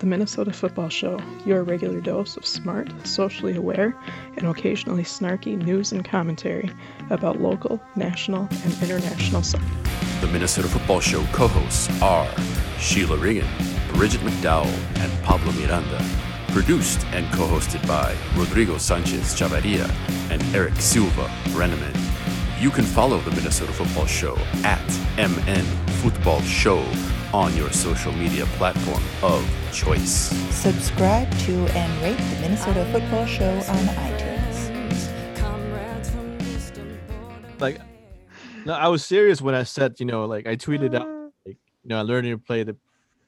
The Minnesota Football Show, your regular dose of smart, socially aware, and occasionally snarky news and commentary about local, national, and international soccer. The Minnesota Football Show co hosts are Sheila Regan, Bridget McDowell, and Pablo Miranda. Produced and co hosted by Rodrigo Sanchez Chavarria and Eric Silva Brenneman. You can follow the Minnesota Football Show at MN Football Show on your social media platform of choice. Subscribe to and rate the Minnesota Football Show on iTunes. like no i was serious when i said you know like i tweeted out like you know i learned to play the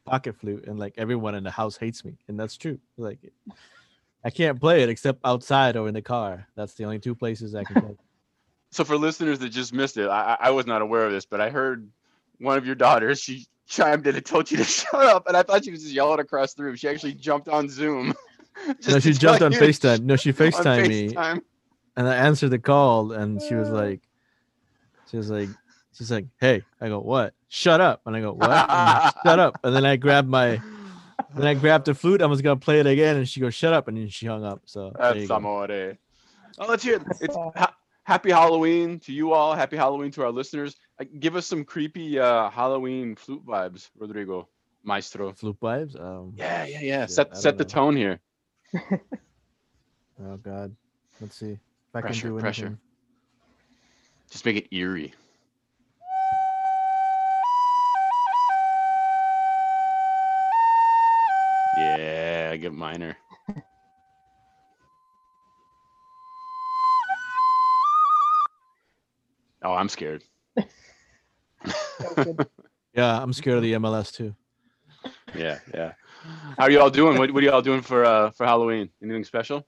pocket flute and like everyone in the house hates me and that's true like i can't play it except outside or in the car that's the only two places i can play So for listeners that just missed it, I, I I was not aware of this, but I heard one of your daughters. She chimed in and told you to shut up, and I thought she was just yelling across the room. She actually jumped on Zoom. no she jumped on facetime no she on facetimed me FaceTime. and i answered the call and she was like she was like she's like hey i go what shut up and i go what And, shut up and then i grabbed my then i grabbed the flute i was gonna play it again and she goes shut up and then she hung up so there you That's go. amore. Oh, let's hear it. It's Uh, ha- happy Halloween to you all. Happy Halloween to our listeners. Uh, Give us some creepy uh, Halloween flute vibes, Rodrigo, Maestro. flute vibes um Yeah, yeah, yeah. Shit, set set the tone here. Oh God. Let's see if I Pressure, can do pressure. anything. Just make it eerie. Yeah, I get minor. Oh, I'm scared. Yeah, I'm scared of the MLS too. Yeah, yeah. How are you all doing? What, what are you all doing for uh for Halloween? Anything special?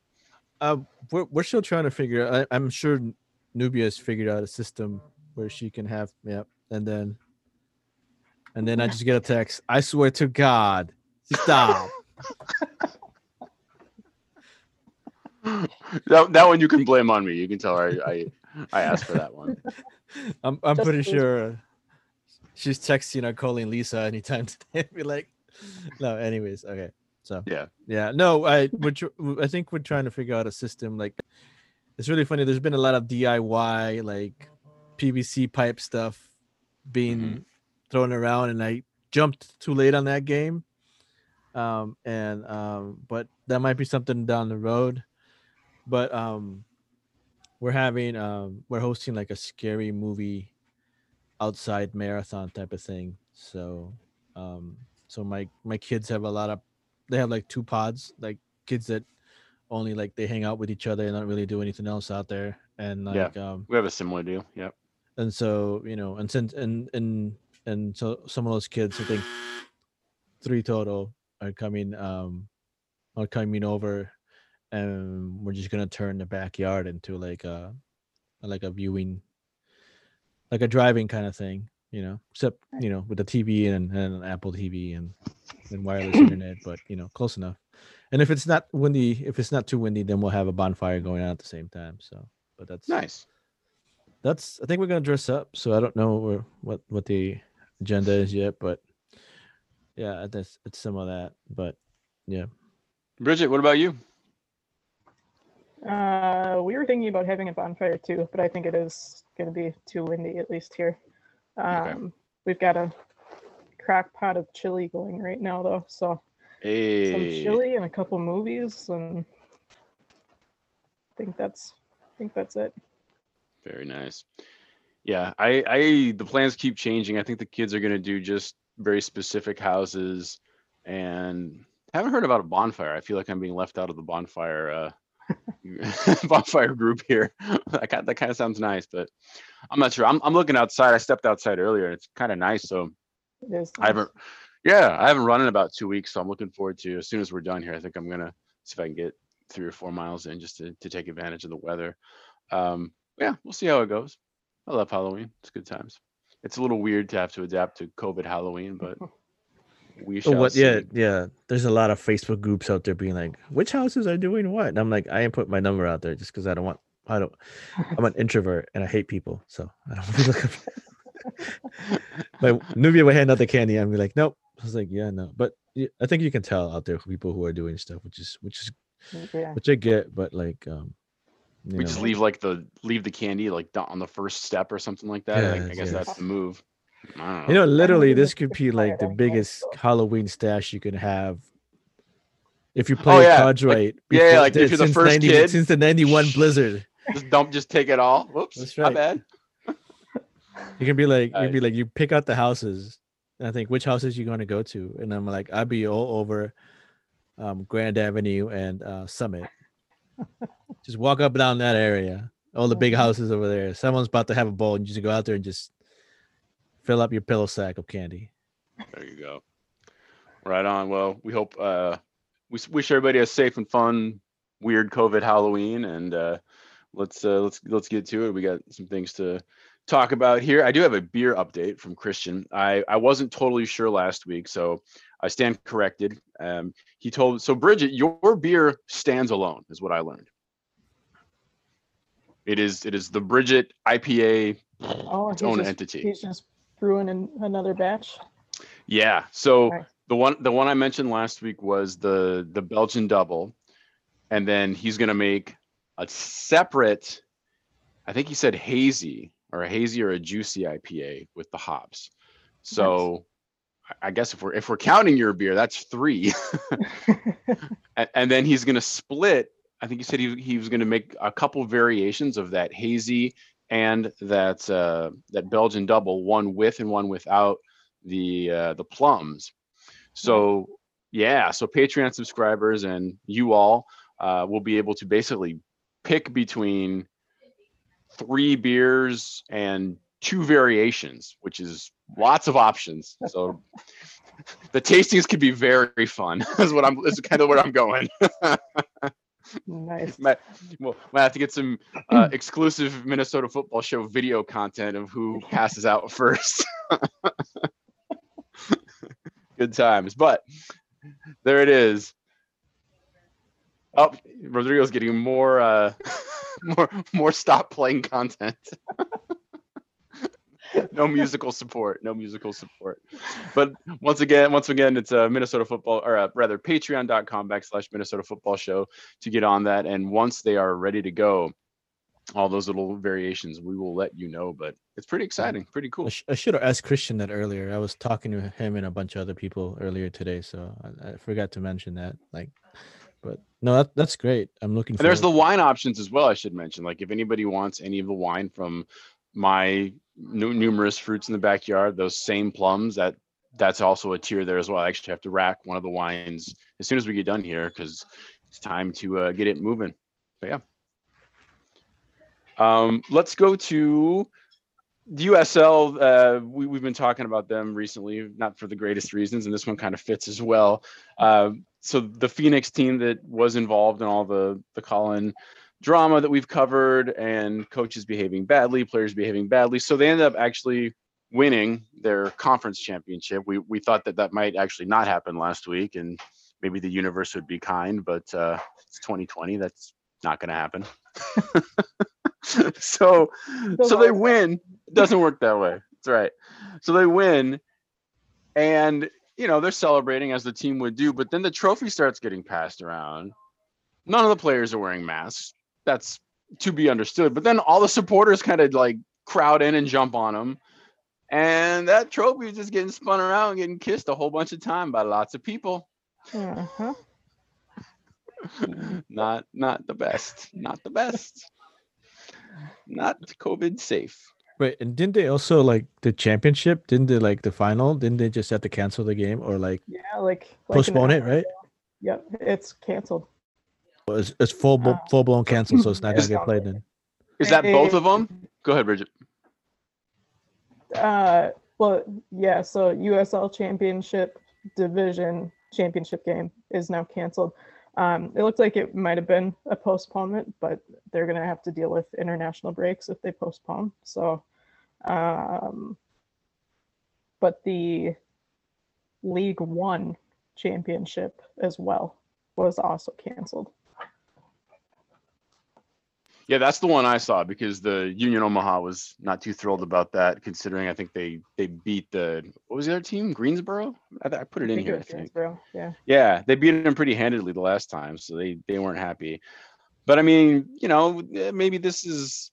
Uh, we're we're still trying to figure. I, I'm sure Nubia has figured out a system where she can have yep, and then and then I just get a text. I swear to God, stop. That, that one you can blame on me. You can tell her I I, I asked for that one. I'm I'm Just pretty please. sure she's texting or calling Lisa anytime today. Be like, no. Anyways, okay. So Yeah. yeah, no. I which I think we're trying to figure out a system. Like, it's really funny. There's been a lot of DIY like PVC pipe stuff being Mm-hmm. thrown around, and I jumped too late on that game. Um and um, but that might be something down the road. But um, we're having um we're hosting like a scary movie outside marathon type of thing so um so my my kids have a lot of they have like two pods like kids that only like they hang out with each other and not really do anything else out there and Yeah. like um We have a similar deal. Yep. and so you know and since and and and so some of those kids i think three total are coming um are coming over and we're just gonna turn the backyard into like a like a viewing like a driving kind of thing you know except you know with the tv and, and an apple tv and and wireless internet but you know close enough and if it's not windy if it's not too windy then we'll have a bonfire going on at the same time so but that's Nice. that's i think we're gonna dress up so i don't know where, what what the agenda is yet but yeah that's it's some of that but yeah Bridget, what about you? Uh, we were thinking about having a bonfire too, but I think it is going to be too windy, at least here. Um, We've got a crock pot of chili going right now, though. So some chili and a couple movies, and I think that's I think that's it. Very nice. Yeah, I, I the plans keep changing. I think the kids are gonna do just very specific houses, and haven't heard about a bonfire. I feel like I'm being left out of the bonfire uh, bonfire group here. that kind that kind of sounds nice, but I'm not sure. I'm I'm looking outside. I stepped outside earlier, it's kind of nice. So. I haven't, yeah, I haven't run in about two weeks. So I'm looking forward to as soon as we're done here. I think I'm gonna see if I can get three or four miles in just to, to take advantage of the weather. Um, yeah, we'll see how it goes. I love Halloween. It's good times. It's a little weird to have to adapt to COVID Halloween, but we shall what? see. Yeah, yeah. There's a lot of Facebook groups out there being like, "Which houses are doing what?" And I'm like, I ain't put my number out there just because I don't want. I don't. I'm an introvert and I hate people, so I don't. Really look But Nubia would hand out the candy. I'm be like, nope. I was like, yeah, no. But yeah, I think you can tell out there people who are doing stuff, which is which is Yeah. which I get, but like um, you We just leave like the leave the candy like on the first step or something like that. I, think- I guess yes. that's the move. I don't You know. know, literally, this could be like the expired, I guess, biggest. Halloween stash you can have if you play Oh, yeah, cards like- right. yeah, yeah, like if you're the since first 90 kid. since the '91 Blizzard. just dump, just take it all. Whoops, That's my bad. You can be like, you Nice. can be like, you pick out the houses. And I think which houses you going to go to, and I'm like, I'd be all over um, Grand Avenue and uh, Summit. just walk up down that area, all the big houses over there. Someone's about to have a ball, and you just go out there and just fill up your pillow sack of candy. There you go. Right on. Well, we hope uh we wish everybody a safe and fun, weird COVID Halloween, and uh let's uh let's let's get to it. We got some things to talk about here. I do have a beer update from Christian. I I wasn't totally sure last week, so I stand corrected. Um he told so Bridget, your beer stands alone, is what I learned. It is it is the Bridget IPA Oh, its he's own just, entity. He's just brewing in another batch. Yeah. So Nice. the one the one I mentioned last week was the the Belgian double, and then he's gonna make a separate. I think he said hazy or a hazy or a juicy IPA with the hops. So I- I guess if we're if we're counting your beer, that's three. and, and then he's gonna split. I think he said he, he was gonna make a couple variations of that hazy and that uh, that Belgian double, one with and one without the uh, the plums. So yeah, so Patreon subscribers and you all uh, will be able to basically pick between three beers and two variations, which is lots of options. So the tastings could be very fun. is what I'm. Is kind of where I'm going. nice. Might, well, might have to get some uh, exclusive Minnesota Football Show video content of who passes out first. Good times, but there it is. Oh, Rodrigo's getting more, uh, more, more stop playing content. no musical support. No musical support. But once again, once again, it's a Minnesota football, or uh, rather, Patreon.com backslash Minnesota Football Show to get on that. And once they are ready to go, all those little variations, we will let you know. But it's pretty exciting, pretty I, cool. sh- I should have asked Christian that earlier. I was talking to him and a bunch of other people earlier today, so I, I forgot to mention that. Like, but no, that, that's great. I'm looking. There's the wine options as well. I should mention, like if anybody wants any of the wine from my nu- numerous fruits in the backyard, those same plums, that that's also a tier there as well. I actually have to rack one of the wines as soon as we get done here because it's time to uh, get it moving. But yeah. Um, let's go to the USL. Uh, we, we've been talking about them recently, not for the greatest reasons, and this one kind of fits as well. Uh, so the Phoenix team that was involved in all the the Collin drama that we've covered, and coaches behaving badly, players behaving badly, so they ended up actually winning their conference championship. We we thought that that might actually not happen last week, and maybe the universe would be kind, but uh, it's 2020. That's not going to happen. so so they win. It doesn't work that way. That's right. So they win, and you know they're celebrating as the team would do. But then the trophy starts getting passed around. None of the players are wearing masks. That's to be understood. But then all the supporters kind of like crowd in and jump on them. And that trophy is just getting spun around and getting kissed a whole bunch of time by lots of people. Uh-huh. not not the best. Not the best. Not COVID safe. Wait, and didn't they also like the championship? Didn't they like the final? Didn't they just have to cancel the game or like Yeah, like, like postpone it? Right? Yep, it's canceled. It's, it's full Uh, full blown cancel, so it's not gonna get played then. Is that both of them? Go ahead, Bridget. Uh, well, yeah. So USL Championship Division Championship game is now canceled. Um, it looked like it might have been a postponement, but they're gonna have to deal with international breaks if they postpone. So, um, but the League One Championship as well was also canceled. Yeah, that's the one I saw because the Union Omaha was not too thrilled about that, considering I think they they beat the what was the other team? Greensboro. I, I put it in think it here. I think. Greensboro, Yeah. Yeah, they beat them pretty handedly the last time, so they they weren't happy. But I mean, you know, eh, maybe this is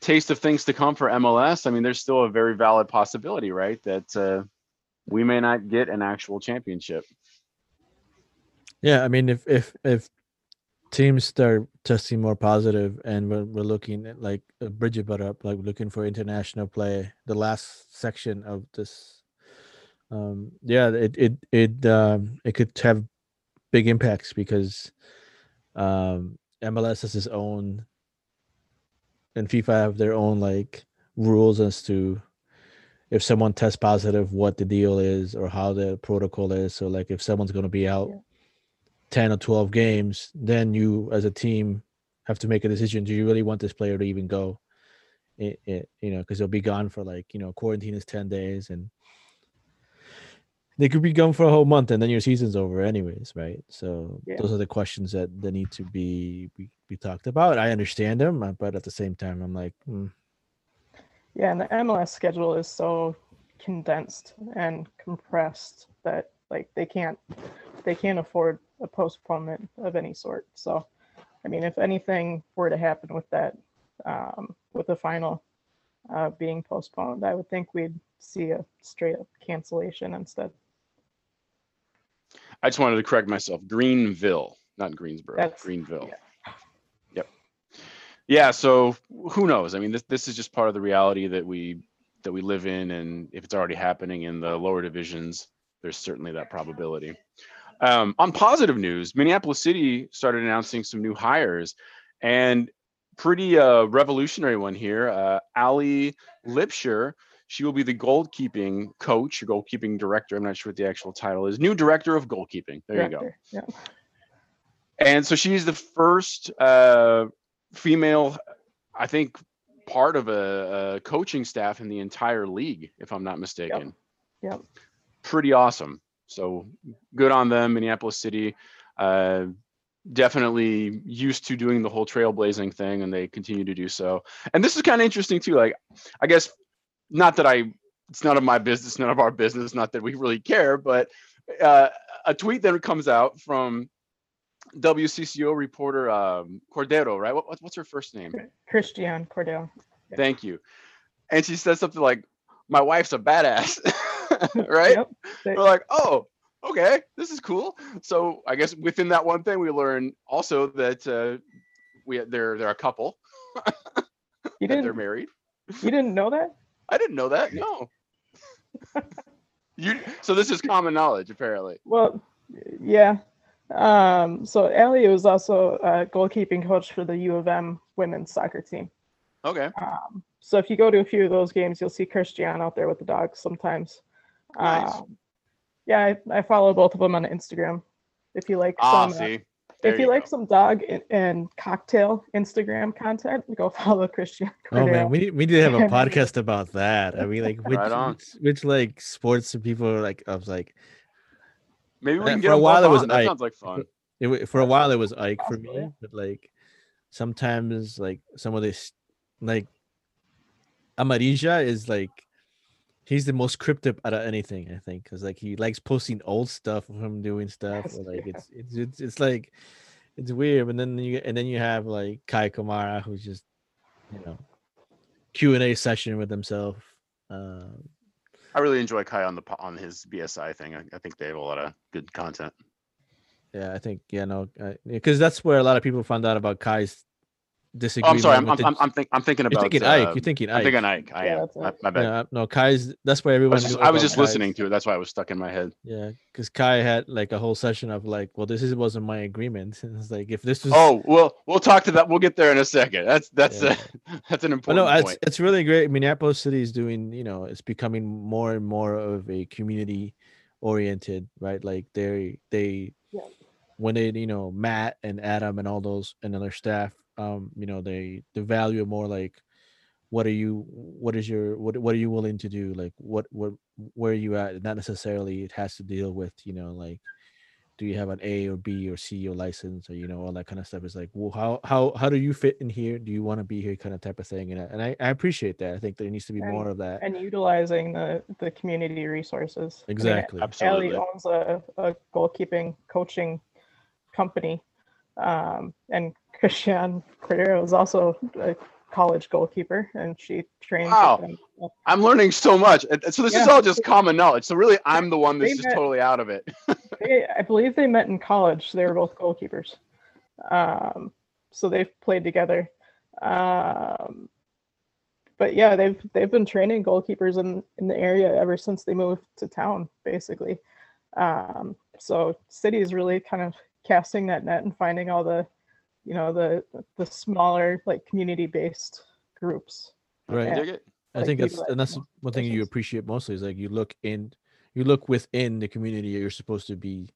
taste of things to come for MLS. I mean, there's still a very valid possibility, right? That uh, we may not get an actual championship. Yeah, I mean, if if if teams start testing more positive, and we're, we're looking at like Bridget brought up, like looking for international play, the last section of this, um, yeah, it it it um, it could have big impacts because um, MLS has its own, and FIFA have their own like rules as to if someone tests positive, what the deal is or how the protocol is. So like if someone's going to be out. Yeah. 10 or 12 games, then you as a team have to make a decision. Do you really want this player to even go? It, it you know, because they'll be gone for like, you know, quarantine is 10 days and they could be gone for a whole month and then your season's over anyways, right? So Yeah. those are the questions that, that need to be, be be talked about. I understand them, uh, but at the same time, I'm like, hmm, Yeah, and the MLS schedule is so condensed and compressed that like they can't they can't afford a postponement of any sort. So, I mean, if anything were to happen with that, um, with the final uh, being postponed, I would think we'd see a straight up cancellation instead. I just wanted to correct myself. Greenville, not Greensboro. That's- Greenville. yeah. Yep. Yeah. So who knows? I mean, this this is just part of the reality that we that we live in, and if it's already happening in the lower divisions, there's certainly that probability. Um, on positive news, Minneapolis City started announcing some new hires, and pretty uh, revolutionary one here. Uh, Ali Lipscher, she will be the goalkeeping coach or goalkeeping director. I'm not sure what the actual title is. New director of goalkeeping. There you go. Yeah. And so she's the first uh, female, I think, part of a, a coaching staff in the entire league, if I'm not mistaken. Yep. Pretty awesome. So good on them, Minneapolis City. Uh, definitely used to doing the whole trailblazing thing, and they continue to do so. And this is kind of interesting too. Like, I guess not that I, it's none of my business, none of our business, not that we really care, but uh, a tweet that comes out from WCCO reporter um, Cordero, right? What, what- what's her first name? Christian. Yeah. Thank you. And she says something like, "My wife's a badass," right? Yep. They- We're like, "Oh, okay, this is cool." So I guess within that one thing, we learn also that uh, we they're they're a couple. You that they're didn't married. you didn't know that? I didn't know that. No. you so this is common knowledge apparently. Well, yeah. Um, so Allie was also a goalkeeping coach for the U of M women's soccer team. Okay. Um, so if you go to a few of those games, you'll see Christian out there with the dogs sometimes. Nice. Um, yeah, I, I follow both of them on Instagram. If you like Ah, some, uh, see. There if you, go. like some dog and, and cocktail Instagram content, go follow Christian. Oh man, we need, we need to have a podcast about that. I mean, like which, Right which, which like sports and people are like I was like maybe we can for get a while it was on. That sounds like fun. it, wa- for a while it was Ike for me, but like sometimes like some of this like Amarilla is like he's the most cryptic out of anything I think because like he likes posting old stuff of him doing stuff or like yeah. it's, it's it's it's like it's weird and then you and then you have like Kei Kamara who's just you know Q and A session with himself. Um, I really enjoy Kei on the on his BSI thing. I, I think they have a lot of good content. yeah, I think yeah no because that's where a lot of people found out about Kei's Oh. I'm sorry. I'm with I'm, the- I'm, I'm, think, I'm thinking you're about. thinking uh, Ike. You're thinking I'm Ike. thinking Ike. I Yeah, am. that's My, my bad. Yeah, no, Kei's. That's why I everyone. was just, I was just listening to it. That's why it was stuck in my head. Yeah, because Kei had like a whole session of like, well, this is, wasn't my agreement. And it's like if this was. Oh, well, we'll talk to that. We'll get there in a second. That's that's Yeah. a, that's an But important no, it's it's really great. Minneapolis City is doing, you know, it's becoming more and more of a community oriented, right? Like they they Yeah. when they, you know, Matt and Adam and all those and other staff, um, you know, they they value more like what are you what is your what what are you willing to do? Like what what where are you at? Not necessarily it has to deal with, you know, like do you have an A or B or C or license or you know all that kind of stuff. is like, well, how how how do you fit in here? Do you want to be here? Kind of type of thing. And I, and I, I appreciate that. I think there needs to be And- more of that. and utilizing the the community resources. I mean, Exactly. Absolutely. Ellie owns a, a goalkeeping coaching company, um, and Christian Cordero is also a college goalkeeper, and she trains. with Wow. I'm learning so much. So this is all just common knowledge. So really, I'm the one that's They just met- totally out of it. They, I believe they met in college. They were both goalkeepers, um, so they've played together. Um, but yeah, they've they've been training goalkeepers in in the area ever since they moved to town, basically. Um, so city is really kind of casting that net and finding all the, you know, the the smaller like community based groups. Right. Yeah. Dig it? I think that's utilize and that's one thing you appreciate mostly is like you look in, you look within the community you're supposed to be,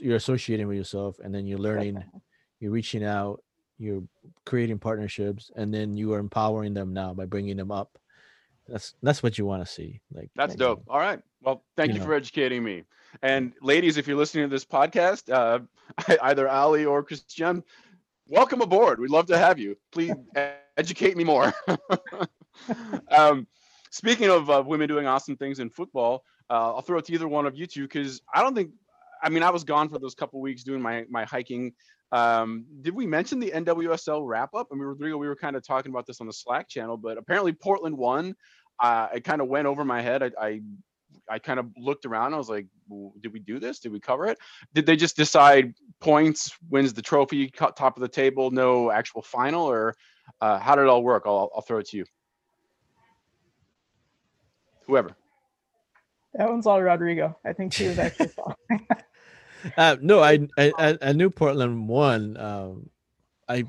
you're associating with yourself, and then you're learning, Definitely. you're reaching out, you're creating partnerships, and then you are empowering them now by bringing them up. That's that's what you want to see. Like That's you dope. All right. Well, thank You you, know. for educating me. And ladies, if you're listening to this podcast, uh, either Ali or Christian, welcome aboard. We'd love to have you. Please educate me more. um, speaking of uh, women doing awesome things in football, uh, I'll throw it to either one of you two because I don't think. I mean, I was gone for those couple weeks doing my my hiking. Um, did we mention the NWSL wrap up? I mean, Rodrigo, we were kind of talking about this on the Slack channel, but apparently Portland won. Uh, it kind of went over my head. I, I I kind of looked around. I was like, "W- did we do this? Did we cover it? Did they just decide points wins the trophy, top of the table, no actual final, or uh, how did it all work? I'll, I'll throw it to you. Whoever. That one's all Rodrigo. I think she was actually following. Uh, no, I, I I I knew Portland won. Um, I,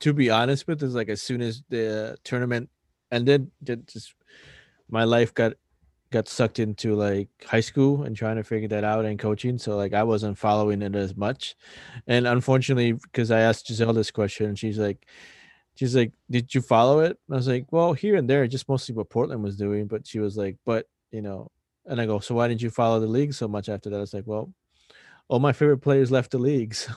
to be honest with, is like as soon as the tournament ended, that just my life got got sucked into like high school and trying to figure that out and coaching. So like I wasn't following it as much, and unfortunately, because I asked Giselle this question, and she's like, she's like, "Did you follow it?" And I was like, "Well, here and there, just mostly what Portland was doing." But she was like, "But you know," and I go, "So why didn't you follow the league so much after that?" I was like, "Well." all my favorite players left the league so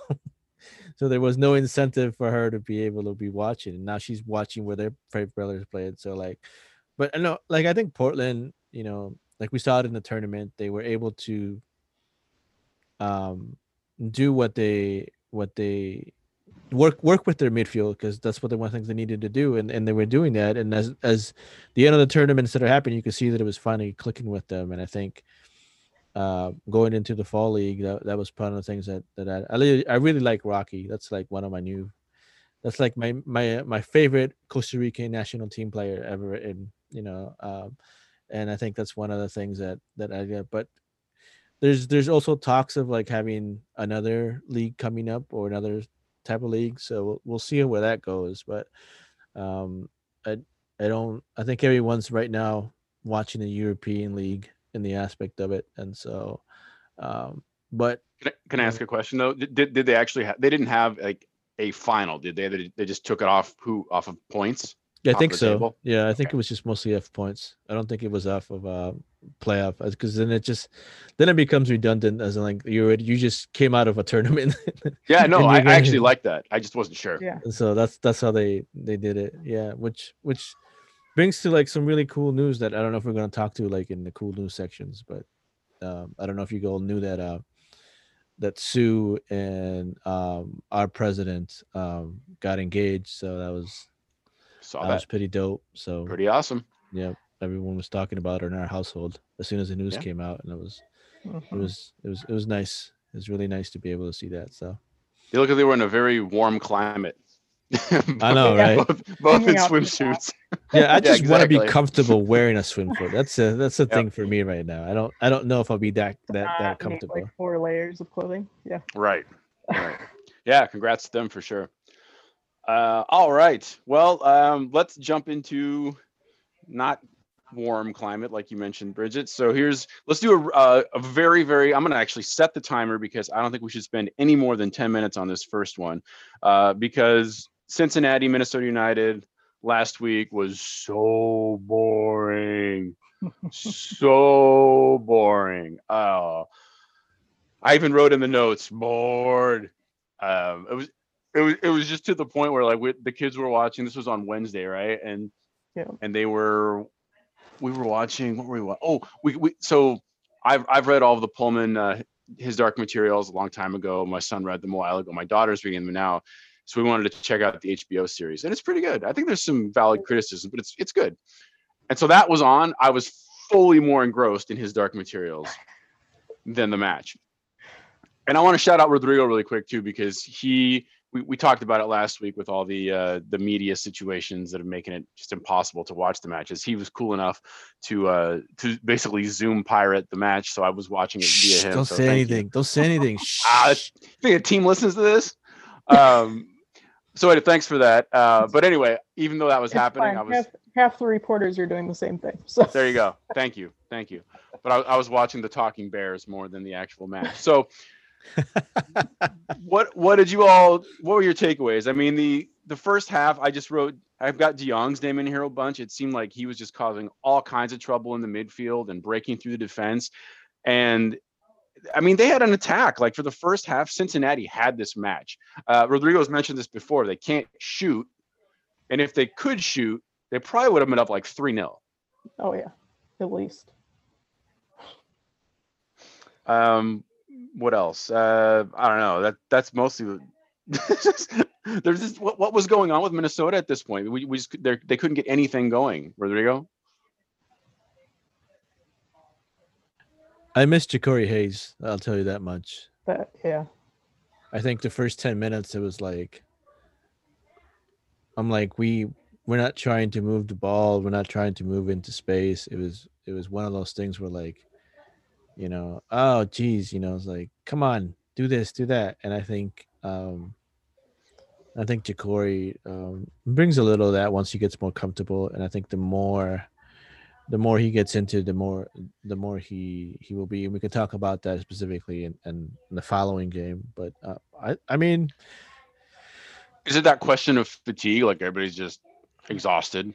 so there was no incentive for her to be able to be watching and now she's watching where their favorite players played so like but i know like i think portland you know like we saw it in the tournament they were able to um do what they what they work work with their midfield because that's what the one things they needed to do and, and they were doing that and as as the end of the tournaments that are happening you could see that it was finally clicking with them and i think uh, going into the fall league, that, that was one of the things that that I I really, I really like Rocky. That's like one of my new, that's like my my my favorite Costa Rican national team player ever. In you know, um, and I think that's one of the things that that I get. But there's there's also talks of like having another league coming up or another type of league. So we'll, we'll see where that goes. But um, I I don't. I think everyone's right now watching the European League in the aspect of it, and so, um, but Can I, can I ask a question though? Did, did, they actually have, they didn't have like a final, did they? They, they just took it off who off of points? Yeah, I think so. table? Yeah, I think Okay. it was just mostly F points. I don't think it was off of uh playoff because then it just then it becomes redundant as in like you already you just came out of a tournament. Yeah, no, I, I actually like that. I just wasn't sure. yeah. And so that's that's how they they did it yeah which which brings to like some really cool news that i don't know if we're going to talk to like in the cool news sections but um i don't know if you all knew that uh that sue and um our president um got engaged so that was Saw that that. was pretty dope so Pretty awesome. yeah everyone was talking about it in our household as soon as the news Yeah. came out and it was it Mhm. was it was it was nice it was really nice to be able to see that so They look like they were in a very warm climate. I know, right? both, both in Hanging out in the swimsuits. Yeah, I Yeah, just want to be comfortable wearing a swimsuit. That's a that's a Yep. thing for me right now. I don't I don't know if I'll be that that Not that need, comfortable. Like four layers of clothing. Yeah. Right. right. Yeah, congrats to them for sure. Uh, all right. Well, um, let's jump into not warm climate like you mentioned, Bridget. So here's let's do a, uh, a very very. I'm gonna actually set the timer because I don't think we should spend any more than 10 minutes on this first one, uh, because Cincinnati, Minnesota United last week was so boring, so boring. Oh. I even wrote in the notes, bored. Um, it was it was it was just to the point where like we, the kids were watching. This was on Wednesday, right? And Yeah. and they were we were watching. What were we? wa- Oh, we we so I've I've read all of the Pullman uh, his Dark Materials a long time ago. My son read them a while ago. My daughter's reading them now. So we wanted to check out the HBO series, and it's pretty good. I think there's some valid criticism, but it's it's good. And so that was on. I was fully more engrossed in his Dark Materials than the match. And I want to shout out Rodrigo really quick too, because he we, we talked about it last week with all the uh, the media situations that are making it just impossible to watch the matches. He was cool enough to uh, to basically Zoom pirate the match, so I was watching it via Shh, him. don't so say thank you. anything. Don't say anything. Ah, Shh. think a team listens to this. Um, so anyway, thanks for that. Uh, but anyway, even though that was It's happening, fine. I was half, half the reporters are doing the same thing. So there. You go. Thank you, thank you. But I, I was watching the Talking Bears more than the actual match. So what what did you all? What were your takeaways? I mean the the first half, I just wrote. I've got De Jong's name in here a bunch. It seemed like he was just causing all kinds of trouble in the midfield and breaking through the defense. And I mean, they had an attack. Like for the first half, Cincinnati had this match. Uh, Rodrigo's mentioned this before. They can't shoot, and if they could shoot, they probably would have been up like three 0 oh yeah, at least. Um, what else? Uh, I don't know. That that's mostly. There's just what, what was going on with Minnesota at this point. We, we just they they couldn't get anything going. Rodrigo. I miss Jacori Hayes. I'll tell you that much. But yeah, I think the first 10 minutes it was like I'm like we we're not trying to move the ball, we're not trying to move into space. It was it was one of those things where like you know, oh geez, you know, it's like come on, do this, do that. And I think um I think Jacori um brings a little of that once he gets more comfortable and I think the more the more he gets into the more the more he he will be and we can talk about that specifically in, in, in the following game but uh, i i mean Is it that question of fatigue? Like everybody's just exhausted.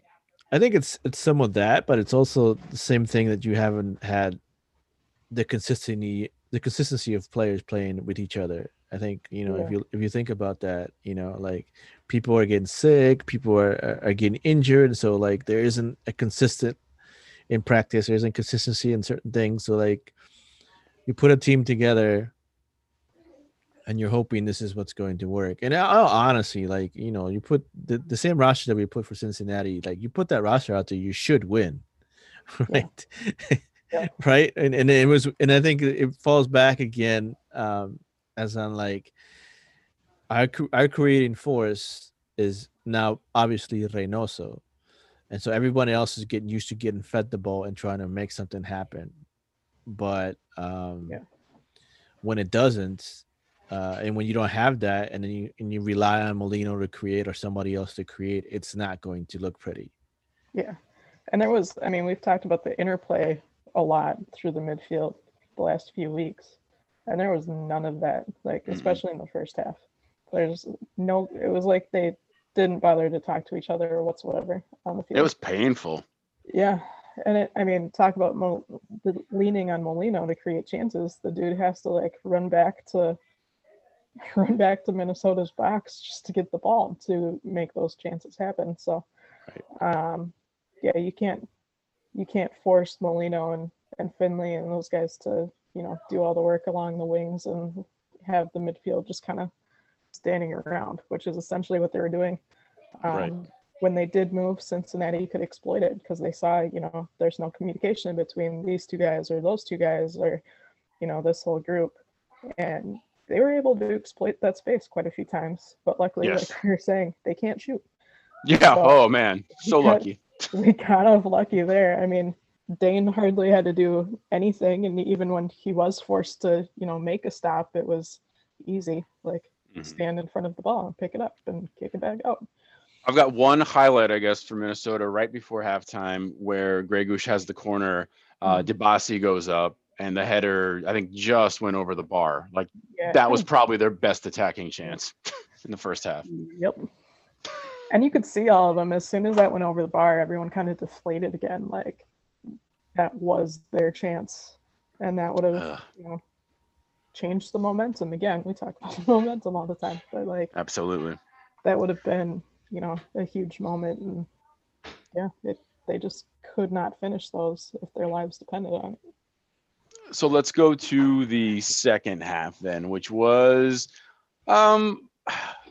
i think it's it's some of that but it's also the same thing that you haven't had the consistency the consistency of players playing with each other. I think you know if you if you think about that you know like people are getting sick people are are- getting injured so like there isn't a consistent in practice there isn't consistency in certain things. So like you put a team together and you're hoping this is what's going to work. And I, I honestly like you know you put the, the same roster that we put for cincinnati like you put that roster out there you should win right? Yeah. right and, and it was and i think it falls back again um as on like our, our creating force is now obviously Reynoso. And so everyone else is getting used to getting fed the ball and trying to make something happen. But um, Yeah. when it doesn't, uh, and when you don't have that, and then you and you rely on Molino to create or somebody else to create, it's not going to look pretty. Yeah. And there was, I mean, we've talked about the interplay a lot through the midfield the last few weeks. And there was none of that, like, Mhm. especially in the first half. There's no, it was like they didn't bother to talk to each other or whatsoever on the field. It was painful. Yeah. And it, I mean, talk about Mo, the leaning on Molino to create chances. The dude has to like run back to run back to Minnesota's box just to get the ball to make those chances happen. So, um, yeah, you can't you can't force Molino and and Finlay and those guys to you know do all the work along the wings and have the midfield just kind of standing around, which is essentially what they were doing. Um, Right. When they did move, Cincinnati could exploit it because they saw, you know, there's no communication between these two guys or those two guys or, you know, this whole group, and they were able to exploit that space quite a few times. But luckily, Yes. like we were saying, they can't shoot. Yeah. Oh man, so lucky. we kind of lucky there. I mean, Dayne hardly had to do anything, and even when he was forced to, you know, make a stop, it was easy. Like Mhm. stand in front of the ball and pick it up and kick it back out. I've got one highlight, I guess, for Minnesota right before halftime where Gregus has the corner. Uh, Dibassy goes up, and the header, I think, just went over the bar. Like Yeah, that was probably their best attacking chance in the first half. Yep. And you could see all of them as soon as that went over the bar. Everyone kind of deflated again. Like that was their chance, and that would have Ugh. you know changed the momentum again. We talk about the momentum all the time, but like Absolutely. that would have been, you know, a huge moment. And yeah, it, they just could not finish those if their lives depended on it. So let's go to the second half then, which was um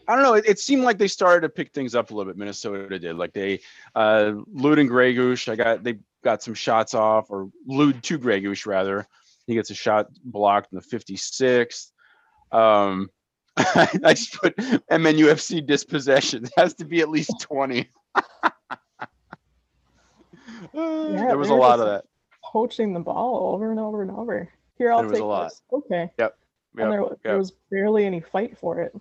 I don't know. It, it seemed like they started to pick things up a little bit. Minnesota did. Like they uh Lod and Gregus, I got they got some shots off, or Lod to Gregus rather. He gets a shot blocked in the 56th. Um I just put MNUFC dispossession. It has to be at least 20. yeah, there was a lot of that. Poaching the ball over and over and over. Here, I'll There was take a lot. this. Okay. Yep, and there, there was barely any fight for it.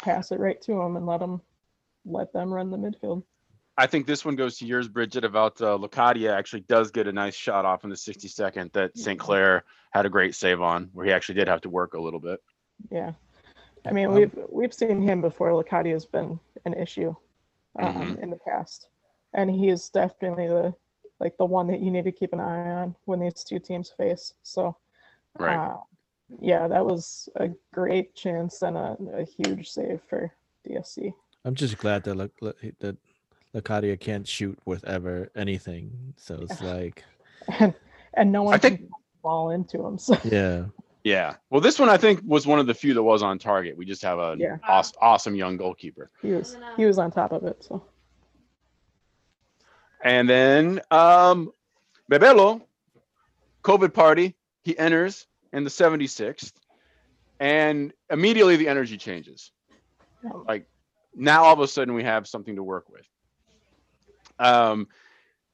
Just pass it right to them and let them let them run the midfield. I think this one goes to yours, Bridget, about uh, Locadia actually does get a nice shot off in the 62nd that St. Clair had a great save on, where he actually did have to work a little bit. Yeah. I mean, Um, we've we've seen him before. Locadia has been an issue um, Mhm. in the past, and he is definitely the like the one that you need to keep an eye on when these two teams face. So, Right. uh, yeah, that was a great chance and a, a huge save for DSC. I'm just glad that Loc- Loc- that Locadia can't shoot with ever anything. So it's like, and and no one I think- can ball into him. So yeah, Yeah. Well, this one I think was one of the few that was on target. We just have an Yeah. awesome, awesome young goalkeeper. he was he was on top of it. So And then um Bebelo, COVID party, he enters in the 76th, and immediately the energy changes. Like now all of a sudden we have something to work with. Um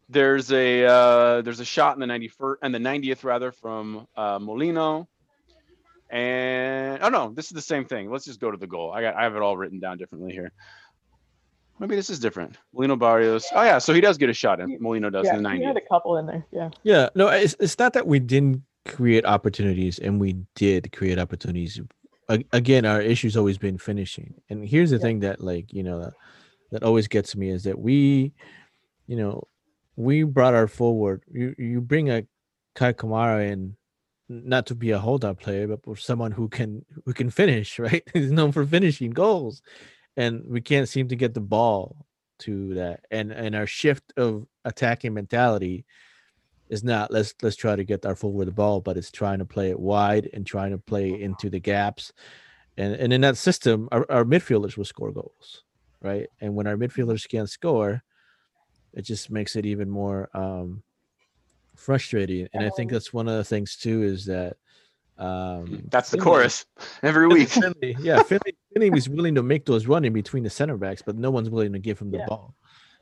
there's a uh there's a shot in the 91st and the 90th rather from uh Molino. And oh no, this is the same thing. Let's just go to the goal. I got I have it all written down differently here. Maybe this is different. Molino Barrios. Oh yeah, so he does get a shot in. Molino does yeah, in the he had a couple in there. Yeah, yeah. No, it's it's not that we didn't create opportunities, and we did create opportunities. Again, our issue's always been finishing. And here's the Yeah. thing that, like, you know, that, that always gets me is that we, you know, we brought our forward. You you bring a Kei Kamara in, not to be a holdout player, but for someone who can who can finish. Right, he's known for finishing goals, and we can't seem to get the ball to that. And and our shift of attacking mentality is not let's let's try to get our forward the ball, but it's trying to play it wide and trying to play into the gaps. And and in that system, our, our midfielders will score goals, right? And when our midfielders can't score, it just makes it even more um frustrating. And I think that's one of the things too is that um That's the Finlay- chorus every week. Finlay, yeah, Finlay, Finlay was willing to make those run in between the center backs, but no one's willing to give him the Yeah. ball.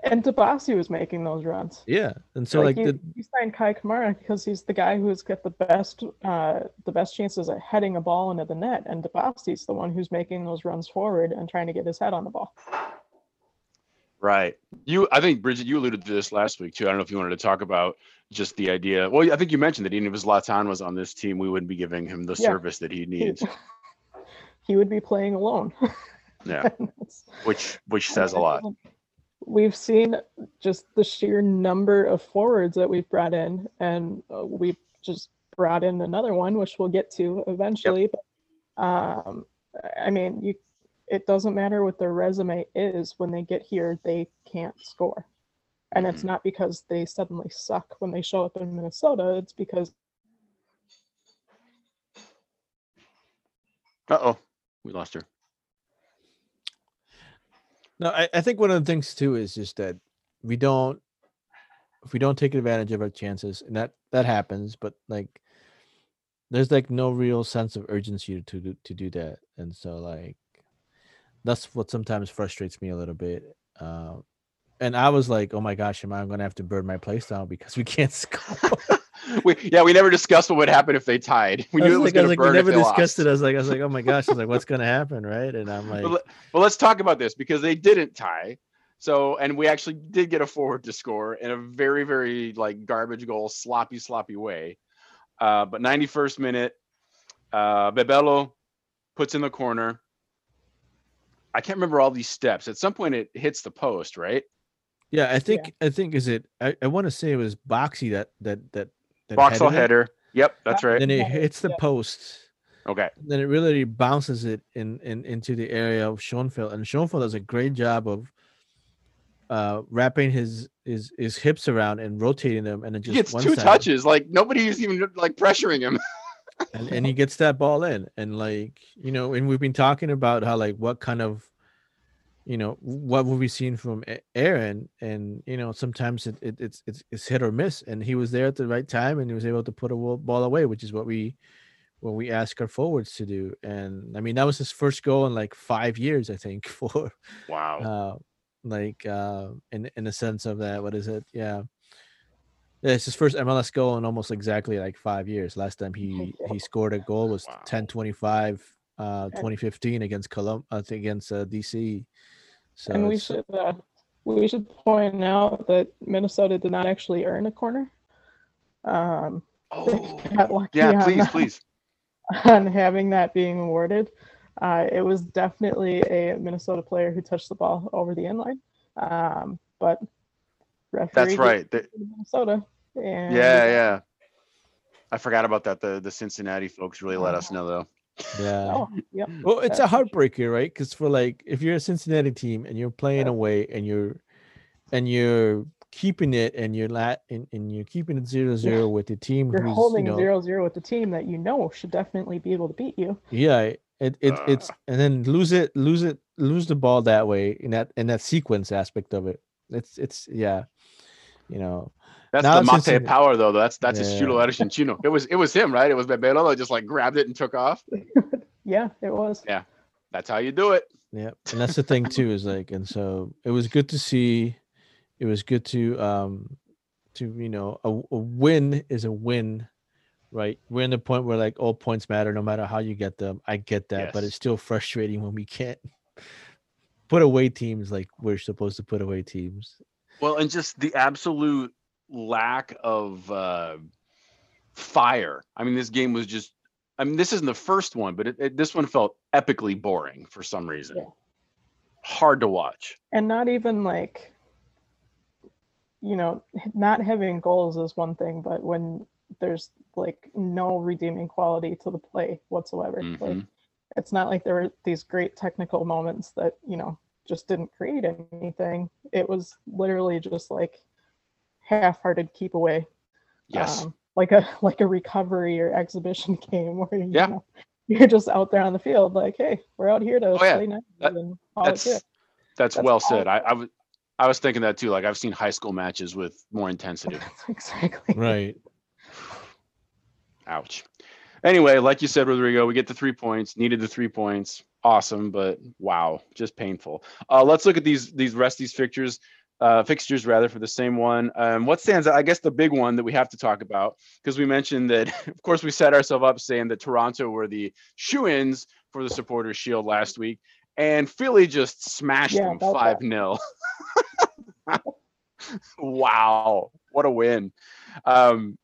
And Dibassy was making those runs. Yeah, and so like, like, you, the, you signed Kei Kamara because he's the guy who's got the best uh, the best chances at heading a ball into the net, and Dibassy's the one who's making those runs forward and trying to get his head on the ball. Right. You, I think Bridget, you alluded to this last week too. I don't know if you wanted to talk about just the idea. Well, I think you mentioned that even if Zlatan was on this team, we wouldn't be giving him the Yeah. service that he He, needs. he would be playing alone. Yeah, which which says a it lot. We've seen just the sheer number of forwards that we've brought in, and uh, we've just brought in another one, which we'll get to eventually. But um, I mean, you, it doesn't matter what their resume is when they get here, they can't score, and it's Mhm. not because they suddenly suck when they show up in Minnesota. It's because Uh oh, we lost her. No, I, I think one of the things too is just that we don't if we don't take advantage of our chances, and that that happens, but like there's like no real sense of urgency to do to do that. And so like that's what sometimes frustrates me a little bit. Uh, and I was like, oh my gosh, am I gonna have to burn my place down because we can't score? we, yeah, we never discussed what would happen if they tied. We knew it was was like, I going was to like, we burn never discussed lost. it. I was like, I was like, oh my gosh, I was like, what's gonna happen, right? And I'm like, well, let- but let's talk about this because they didn't tie. So, and we actually did get a forward to score in a very, very like garbage goal, sloppy, sloppy way. Uh, but 91st minute, uh, Bebelo puts in the corner. I can't remember all these steps. At some point, it hits the post, right? yeah, I think I think is it. I, I want to say it was Boxy that that that that Boxall headed it. header. Yep, that's right. then it hits the yeah. post Okay. then it really bounces it in, in into the area of Schoenfeld, and Schoenfeld does a great job of uh wrapping his his his hips around and rotating them, and then He just gets one two side, touches. Like nobody's even like pressuring him. and, and he gets that ball in, and like you know, and we've been talking about how like what kind of you know what will we seen from Aaron, and you know sometimes it, it it's it's it's hit or miss, and he was there at the right time, and he was able to put a ball away, which is what we what we ask our forwards to do. And I mean that was his first goal in like five years, I think, for Wow. uh like uh in in the sense of that what is it yeah yeah, it's his first MLS goal in almost exactly like five years. Last time he he scored a goal was Wow. 10 25 uh 2015 against Colum against uh, DC. So and we should uh, we should point out that Minnesota did not actually earn a corner. Um, oh. Yeah, please, that. please. on having that being awarded. Uh, it was definitely a Minnesota player who touched the ball over the inline. Um, but referee That's right. The- Minnesota. And yeah, yeah. I forgot about that. The the Cincinnati folks really let us know though. Yeah. Oh, yep. Well, it's a heartbreaker, right? Because for like, if you're a Cincinnati team and you're playing Yeah. away and you're and you're keeping it and you're lat and, and you're keeping it zero zero with the team You're who's holding you know, zero zero with the team that you know should definitely be able to beat you. Yeah, it, it uh. it's and then lose it, lose it, lose the ball that way in that in that sequence aspect of it. It's it's yeah, you know. That's Now the it's Mate Cincinnati. power though. That's that's his Yeah. chulo argentino. It was it was him, right? It was Bebelo that just like grabbed it and took off. Yeah, it was. Yeah, that's how you do it. Yeah, and that's the thing too is like, and so it was good to see. It was good to um to you know a, a win is a win, right? We're in the point where like all points matter no matter how you get them. I get that, but it's still frustrating when we can't put away teams like we're supposed to put away teams. Well, and just the absolute lack of uh, fire. I mean, this game was just. I mean, this isn't the first one, but it, it, this one felt epically boring for some reason. Yeah. Hard to watch. and not even like you know not having goals is one thing but when there's like no redeeming quality to the play whatsoever like Mhm. it's not like there were these great technical moments that you know just didn't create anything it was literally just like half-hearted keep away Yes. um, like a like a recovery or exhibition game where you Yeah. know, you're just out there on the field like hey we're out here to Oh, yeah. play nice That- and call that's that's, that's well all said. it I, I was I was thinking that too. Like I've seen high school matches with more intensity. exactly Right. Ouch. Anyway, like you said, Rodrigo, we get the three points. Needed the three points. Awesome, but wow, just painful. Uh, let's look at these these rest these fixtures, uh, fixtures rather for the same one. Um, what stands out? I guess the big one that we have to talk about because we mentioned that, of course, we set ourselves up saying that Toronto were the shoe-ins for the Supporters Shield last week, and Philly just smashed Yeah, them five that. 0 Wow, what a win! Um,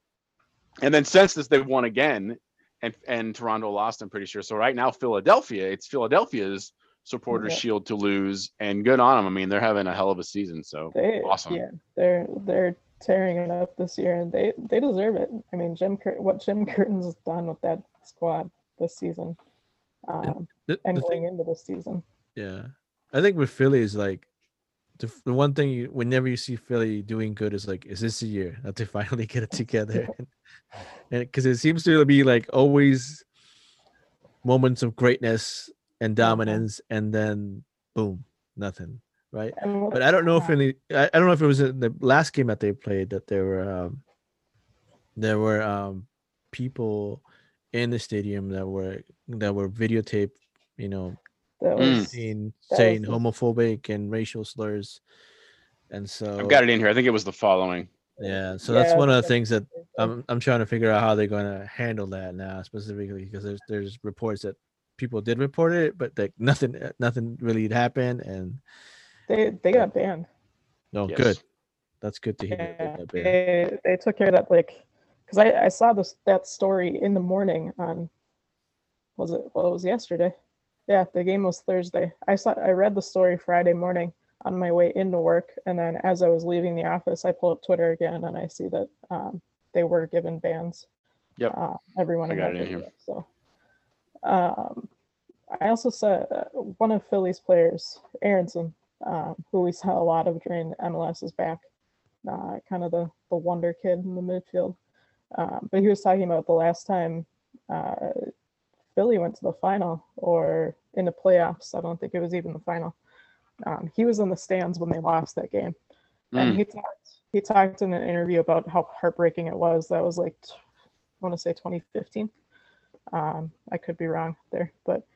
and then since this, they've won again, and and Toronto lost. I'm pretty sure. So right now, Philadelphia, it's Philadelphia's supporters' Yeah. shield to lose, and good on them. I mean, they're having a hell of a season. So They, Awesome. Yeah, they're they're tearing it up this year, and they they deserve it. I mean, Jim Cur- what Jim Curtin's has done with that squad this season, um, The, and the going thing, into this season. yeah, I think with Philly is like the, the one thing you, whenever you see Philly doing good is like, is this the year that they finally get it together? and because it seems to be like always moments of greatness and dominance, and then boom, nothing, right? But I don't know if any. I, I don't know if it was in the last game that they played that there were um, there were um, people in the stadium that were that were videotaped, you know, Mm. was, saying saying was- homophobic and racial slurs, and so I've got it in here. I think it was the following. yeah. So that's one of the things that I'm I'm trying to figure out how they're going to handle that now specifically because there's there's reports that people did report it, but like nothing nothing really had happened, and they they got banned. no Yes. good. That's good to hear. that they Yeah, they they took care of that like because I I saw this that story in the morning on was it well it was yesterday yeah the game was Thursday I saw I read the story Friday morning on my way into work and then as I was leaving the office I pull up Twitter again and I see that um, they were given bans Yep. uh, everyone I got that it in here. so Um, I also saw uh, one of Philly's players, Aaronson, um, who we saw a lot of during MLS is back, uh, kind of the, the wonder kid in the midfield. Um, but he was talking about the last time uh, Philly went to the final or in the playoffs. I don't think it was even the final. Um, he was in the stands when they lost that game, and Mm. he talked. He talked in an interview about how heartbreaking it was. That was like, I want to say 2015. Um, I could be wrong there, but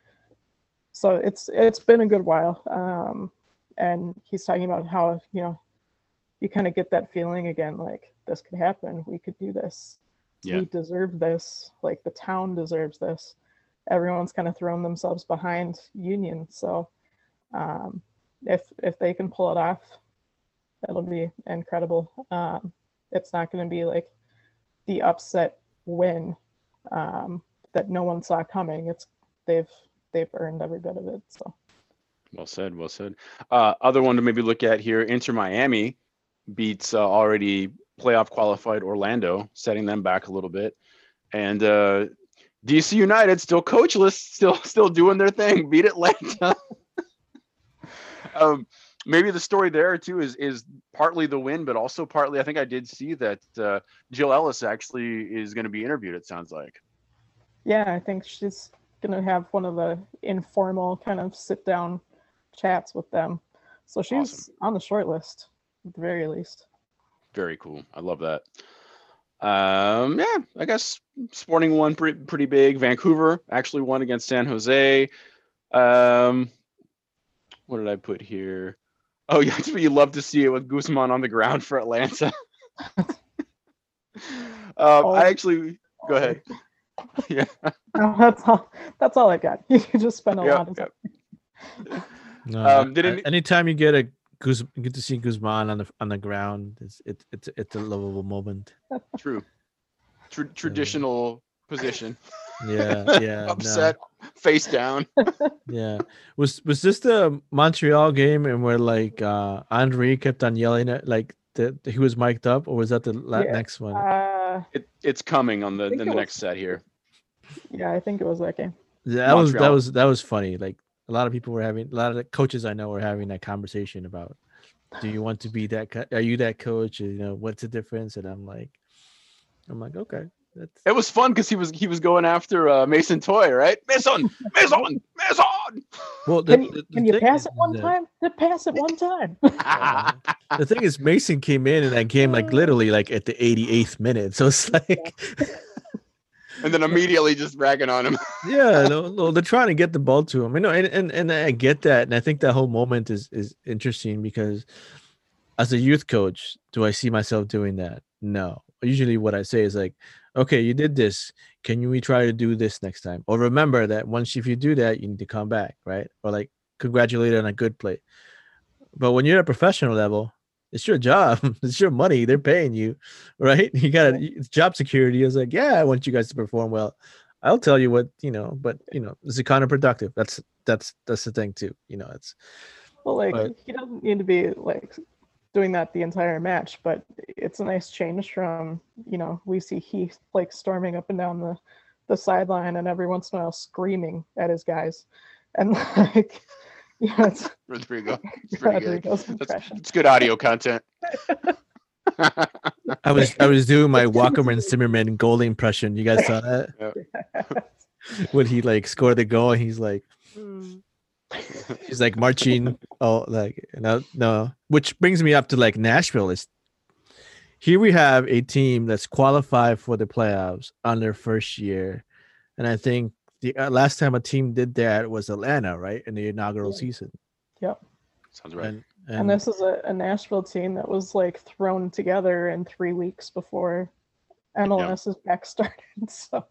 so it's it's been a good while. Um, and he's talking about how you know you kind of get that feeling again, like this could happen. We could do this. Yeah. We deserve this. Like the town deserves this. Everyone's kind of thrown themselves behind Union, so um, if if they can pull it off, that'll be incredible. Um, it's not going to be like the upset win um, that no one saw coming. It's they've they've earned every bit of it. So Well said. Well said. Uh, other one to maybe look at here: Inter Miami beats uh, already playoff qualified Orlando, setting them back a little bit, and uh, DC United still coachless, still still doing their thing. Beat Atlanta. um, maybe the story there too is is partly the win, but also partly I think I did see that uh, Jill Ellis actually is going to be interviewed. It sounds like. Yeah, I think she's gonna have one of the informal kind of sit down chats with them. So she's Awesome. on the short list at the very least. Very cool. I love that. Um, yeah, I guess Sporting won pretty, pretty big. Vancouver actually won against San Jose. Um, what did I put here? Oh, yeah, that's what you love to see it with Guzan on the ground for Atlanta. um, Oh. I actually go ahead. Yeah, No, that's all. That's all I got. You just spend a yeah, lot of time. yeah. No, Um, did a- any- anytime you get a Guz, you get to see Guzan on the on the ground, it's it, it's it's a lovable moment. True. Tr- traditional position. Yeah, yeah, no, Upset, face down. yeah. Was was this the Montreal game and where like uh Henry kept on yelling at like that he was mic'd up, or was that the la- Yeah, next one? Uh, Uh, it, it's coming on the think in the it was- next set here. yeah, I think it was that game. Yeah, that was that was that was funny. Like a lot of people were having a lot of the coaches I know were having that conversation about do you want to be that co- are you that coach? You know, what's the difference? And I'm like I'm like, okay. That's It was fun because he was he was going after uh, Mason Toye, right? Mason, Mason, Mason. well the, Can you, the- the can you pass it one that- time? Just pass it one time. uh, the thing is Mason came in in that game like literally like at the 88th minute. So it's like and then immediately just ragging on him. yeah, no, no, they're trying to get the ball to him. You know, and, and and I get that, and I think that whole moment is is interesting because as a youth coach, do I see myself doing that? No. Usually, what I say is like, okay, you did this. Can you we try to do this next time? Or remember that once if you do that, you need to come back, right? Or like congratulate on a good play. But when you're at a professional level, it's your job. it's your money. They're paying you, right? You got it's job security. I was like, yeah, I want you guys to perform well. I'll tell you what you know, but you know, is it counterproductive? That's that's that's the thing too. You know, it's Well, like But- he doesn't need to be like doing that the entire match, but it's a nice change from you know we see Heath like storming up and down the the sideline and every once in a while screaming at his guys, and like you know it's Rodrigo. It's pretty good. Rodrigo's That's, impression. it's good audio content. I was I was doing my Walker and Zimmerman goal impression. You guys saw that when he like scored the goal and he's like hmm. he's like marching oh like no no which brings me up to like Nashville is here we have a team that's qualified for the playoffs on their first year and I think the uh, last time a team did that was Atlanta right in the inaugural Yeah. season Yep. Sounds right. and, And and this is a, a Nashville team that was like thrown together in three weeks before MLS's back started. So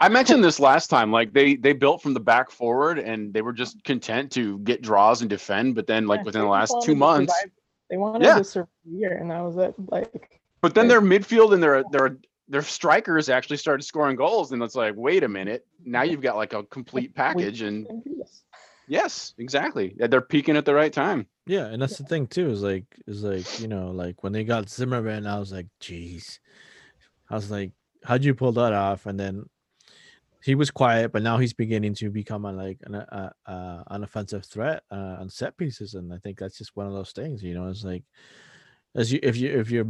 I mentioned this last time. Like they they built from the back forward, and they were just content to get draws and defend. But then, like yeah, within the last two months, survive- they wanted Yeah. to survive the year, and that was it. Like but then Right. their midfield and their their their strikers actually started scoring goals, and it's like, wait a minute, now you've got like a complete package. And they can do this. yes, exactly, Yeah, they're peaking at the right time. Yeah, and that's the thing too. Is like is like you know like when they got Zimmerman, I was like, jeez, I was like, how'd you pull that off? And then he was quiet, but now he's beginning to become a, like an a, a, an offensive threat uh, on set pieces, and I think that's just one of those things. You know, it's like as you if you if your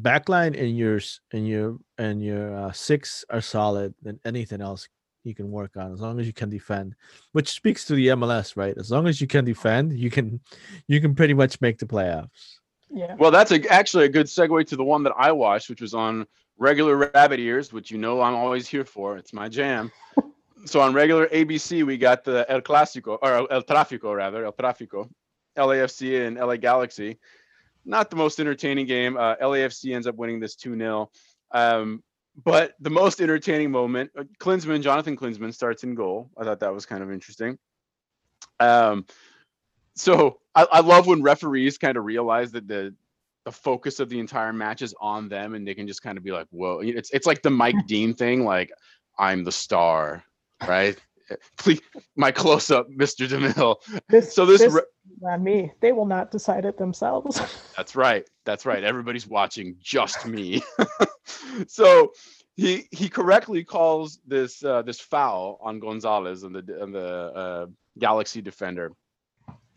backline and your s- and your and your uh, six are solid, then anything else you can work on as long as you can defend, which speaks to the MLS, right? As long as you can defend, you can you can pretty much make the playoffs. Yeah. Well, that's a, actually a good segue to the one that I watched, which was on regular rabbit ears, which you know I'm always here for. It's my jam. so on regular ABC, we got the El Clásico or El Tráfico rather, El Tráfico, LAFC and LA Galaxy. Not the most entertaining game. Uh, LAFC ends up winning this 2 0. Um, but the most entertaining moment, uh, Klinsmann, Jonathan Klinsmann starts in goal. I thought that was kind of interesting. Um, so I, I love when referees kind of realize that the the focus of the entire match is on them and they can just kind of be like, whoa. It's it's like the Mike Dean thing, like I'm the star, right? Please, my close up, Mr. DeMille. This, So this this re- not me. They will not decide it themselves. That's right. That's right. Everybody's watching just me. so he he correctly calls this uh, this foul on Gonzalez and the on the uh, Galaxy defender,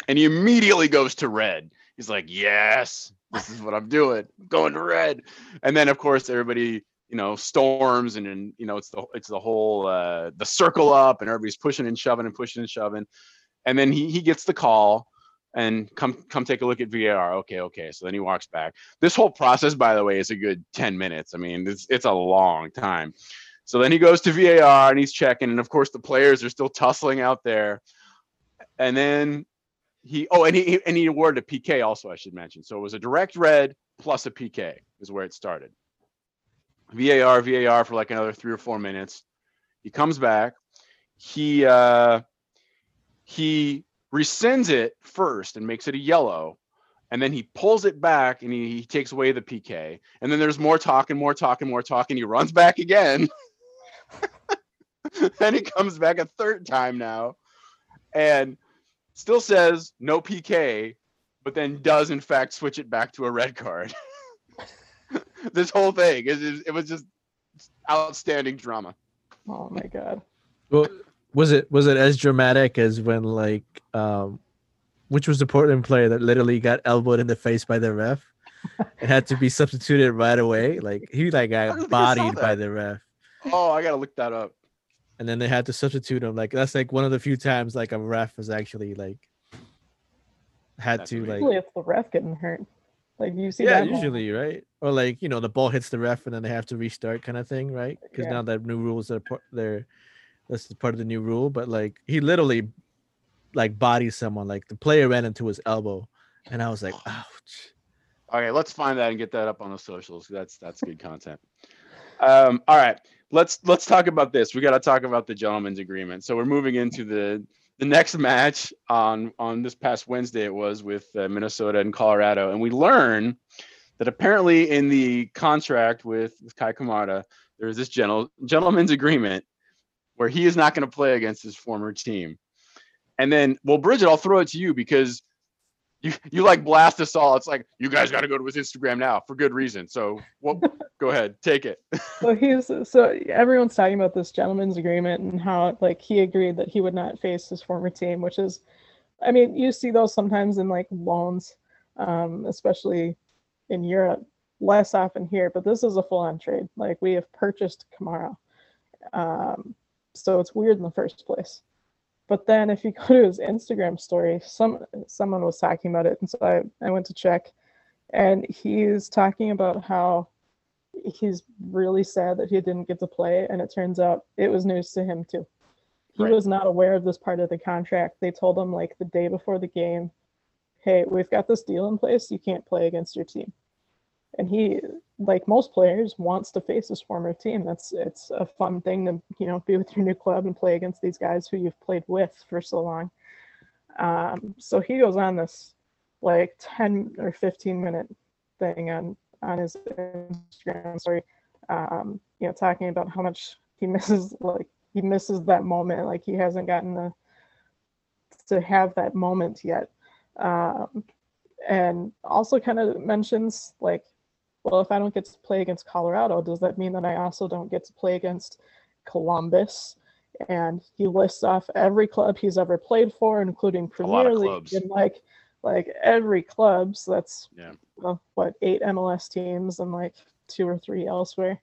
and he immediately goes to red. He's like, "Yes, this is what I'm doing. Going to red." And then of course everybody you know storms and then you know it's the it's the whole uh, the circle up and everybody's pushing and shoving and pushing and shoving, and then he he gets the call and come come take a look at VAR. Okay, okay. So then he walks back. This whole process, by the way, is a good 10 minutes. I mean, it's it's a long time. So then he goes to VAR and he's checking, and of course the players are still tussling out there. And then he oh, and he and he awarded a PK also, I should mention. So it was a direct red plus a PK is where it started. VAR, VAR for like another three or four minutes. He comes back. He uh he rescinds it first and makes it a yellow and then he pulls it back and he, he takes away the pk and then there's more talk and more talk and more talk and he runs back again then he comes back a third time now and still says no pk but then does in fact switch it back to a red card. This whole thing it, it, it was just outstanding drama. Oh my god. Well, was it was it as dramatic as when like um, which was the Portland player that literally got elbowed in the face by the ref? And had to be substituted right away? Like he like got think I saw bodied by the ref, oh i gotta look that up and then they had to substitute him. Like that's like one of the few times like a ref has actually like had That's to like Usually it's the ref getting hurt. Like you see yeah that more. usually right or like you know the ball hits the ref and then they have to restart kind of thing right because Yeah. now that new rules are part they're that's part of the new rule but like he literally like bodies someone like the player ran into his elbow and i was like ouch Okay, let's find that and get that up on the socials. That's that's good content. Um, all right, let's let's talk about this. We got to talk about the gentleman's agreement. So we're moving into the the next match on on this past Wednesday. It was with uh, Minnesota and Colorado, and we learn that apparently in the contract with, with Kei Kamara, there's this gentle, gentleman's agreement where he is not going to play against his former team. And then, well, Bridget, I'll throw it to you because you you like blast us all. It's like you guys got to go to his Instagram now for good reason. So, well, go ahead, take it. so he's so everyone's talking about this gentleman's agreement and how like he agreed that he would not face his former team which is i mean you see those sometimes in like loans um especially in europe less often here but this is a full-on trade like we have purchased kamara um so it's weird in the first place but then if you go to his instagram story some someone was talking about it and so i, I went to check. And he's talking about how he's really sad that he didn't get to play and it turns out it was news to him too. He Right. was not aware of this part of the contract. They told him like the day before the game hey we've got this deal in place. You can't play against your team. And he like most players wants to face his former team. That's it's a fun thing to you know be with your new club and play against these guys who you've played with for so long. Um, so he goes on this like 10 or 15 minute thing on on his Instagram story, um, you know, talking about how much he misses, like he misses that moment, like he hasn't gotten the to have that moment yet, um, and also kind of mentions like, well, if I don't get to play against Colorado, does that mean that I also don't get to play against Columbus, and he lists off every club he's ever played for, including Premier League clubs. and like like every club. So that's Yeah. well, what eight MLS teams and like two or three elsewhere.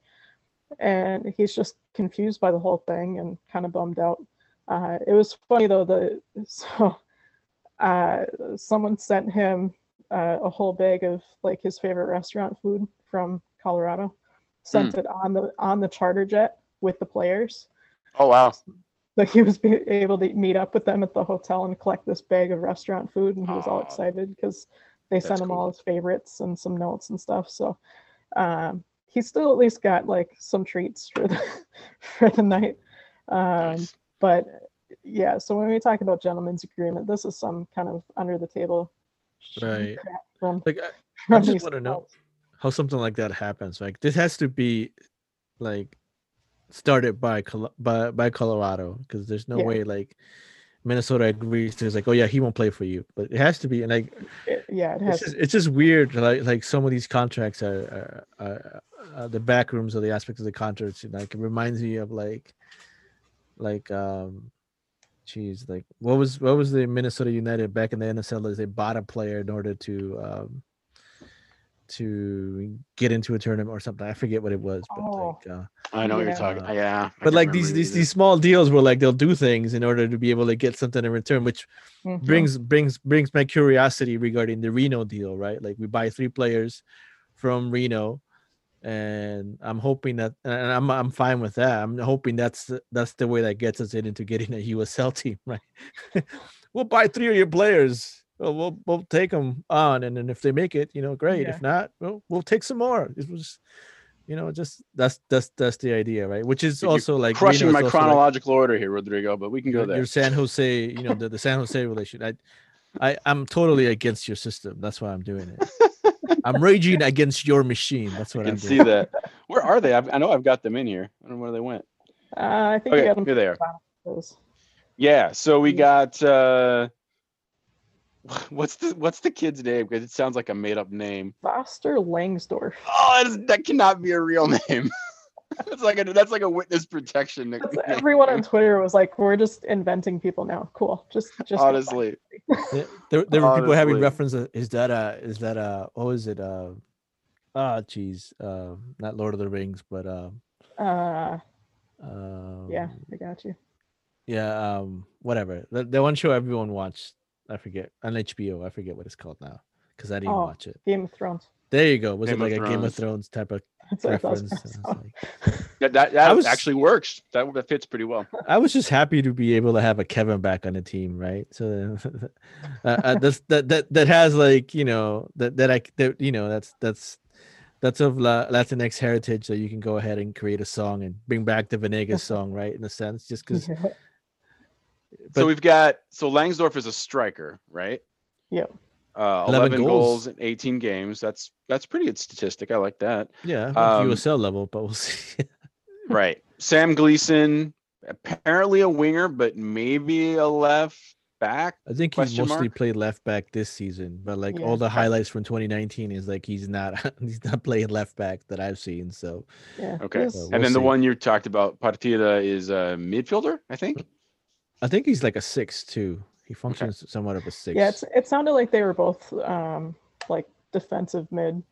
And he's just confused by the whole thing and kind of bummed out. Uh, it was funny though. The so uh, someone sent him uh, a whole bag of like his favorite restaurant food from Colorado. Sent it on the on the charter jet with the players. Oh wow. Like he was be- able to meet up with them at the hotel and collect this bag of restaurant food, and he was all excited because they sent him cool. all his favorites and some notes and stuff. So um, he still at least got like some treats for the for the night. Um, Nice. But yeah, so when we talk about gentleman's agreement, this is some kind of under the table Right. from, Like I, I just want to know how something like that happens. Like this has to be like started by Col- by by Colorado because there's no Yeah. way like Minnesota agrees to it's like oh yeah he won't play for you but it has to be and like It- yeah, it it's has. just, it's just weird like like some of these contracts are, are, are uh, the back rooms or the aspects of the contracts like it reminds me of like like um geez like what was what was the Minnesota United back in the NASL is they bought a player in order to um to get into a tournament or something I forget what it was but Oh. like uh I know what Yeah. you're talking. Yeah. I but like these remember these either. these small deals where like they'll do things in order to be able to get something in return which Mhm. brings brings brings my curiosity regarding the Reno deal, right? Like we buy three players from Reno, and I'm hoping that, and I'm I'm fine with that. I'm hoping that's the- that's the way that gets us into getting a USL team, right? we'll buy three of your players. Well, we'll we'll take them on, and then if they make it, you know, great. Yeah. If not, well, we'll take some more. It was, you know, just that's that's that's the idea, right? Which is You're also like crushing my also, like, chronological order here, Rodrigo, but we can go there. your San Jose, you know, the, the San Jose relation. I, I, I'm totally against your system. That's why I'm doing it. I'm raging against your machine. That's I what can I'm see doing. that. Where are they? I've, I know I've got them in here. I don't know where they went. Uh, I think you Okay, them here they are. those. Yeah. So we got uh what's the what's the kid's name? Because it sounds like a made up name. Foster Langsdorf. Oh, that, is, that cannot be a real name. that's like a that's like a witness protection nickname. everyone on Twitter was like, "We're just inventing people now. Cool. Just, just Honestly, There, there were people having reference. Is that uh Is that uh What was it? Uh, ah, geez. Uh, not Lord of the Rings, but um. Uh, um yeah, I got you. Yeah. Um. Whatever. The, the one show everyone watched. I forget on HBO. I forget what it's called now because I didn't Oh. watch it. Game of Thrones. There you go. Was Game it like a Game of Thrones. Thrones type of That's what I was reference? gonna And I say. was like, that that, that was- actually works. That that fits pretty well. I was just happy to be able to have a Kevin back on the team, right? So uh, uh, that's that that that has like you know that that I that you know that's that's that's of La, Latinx heritage that you can go ahead and create a song and bring back the Venegas song, right? In a sense, just because. Yeah. So we've got so Langsdorf is a striker, right? Yep. Uh, 11 11, goals. goals in 18 games. That's that's pretty good statistic. I like that. Yeah, Um, USL level, but we'll see. right. Sam Gleeson, apparently a winger, but maybe a left back. I think he's Question mostly mark? played left back this season, but like Yeah. all the highlights from 2019 is like he's not he's not playing left back that I've seen. So Yeah. Okay. Yes. So- and we'll then the one you talked about, Partida, is a midfielder, I think. I think he's like a six too. He functions somewhat of a six. Yeah, it's, it sounded like they were both um, like defensive mid.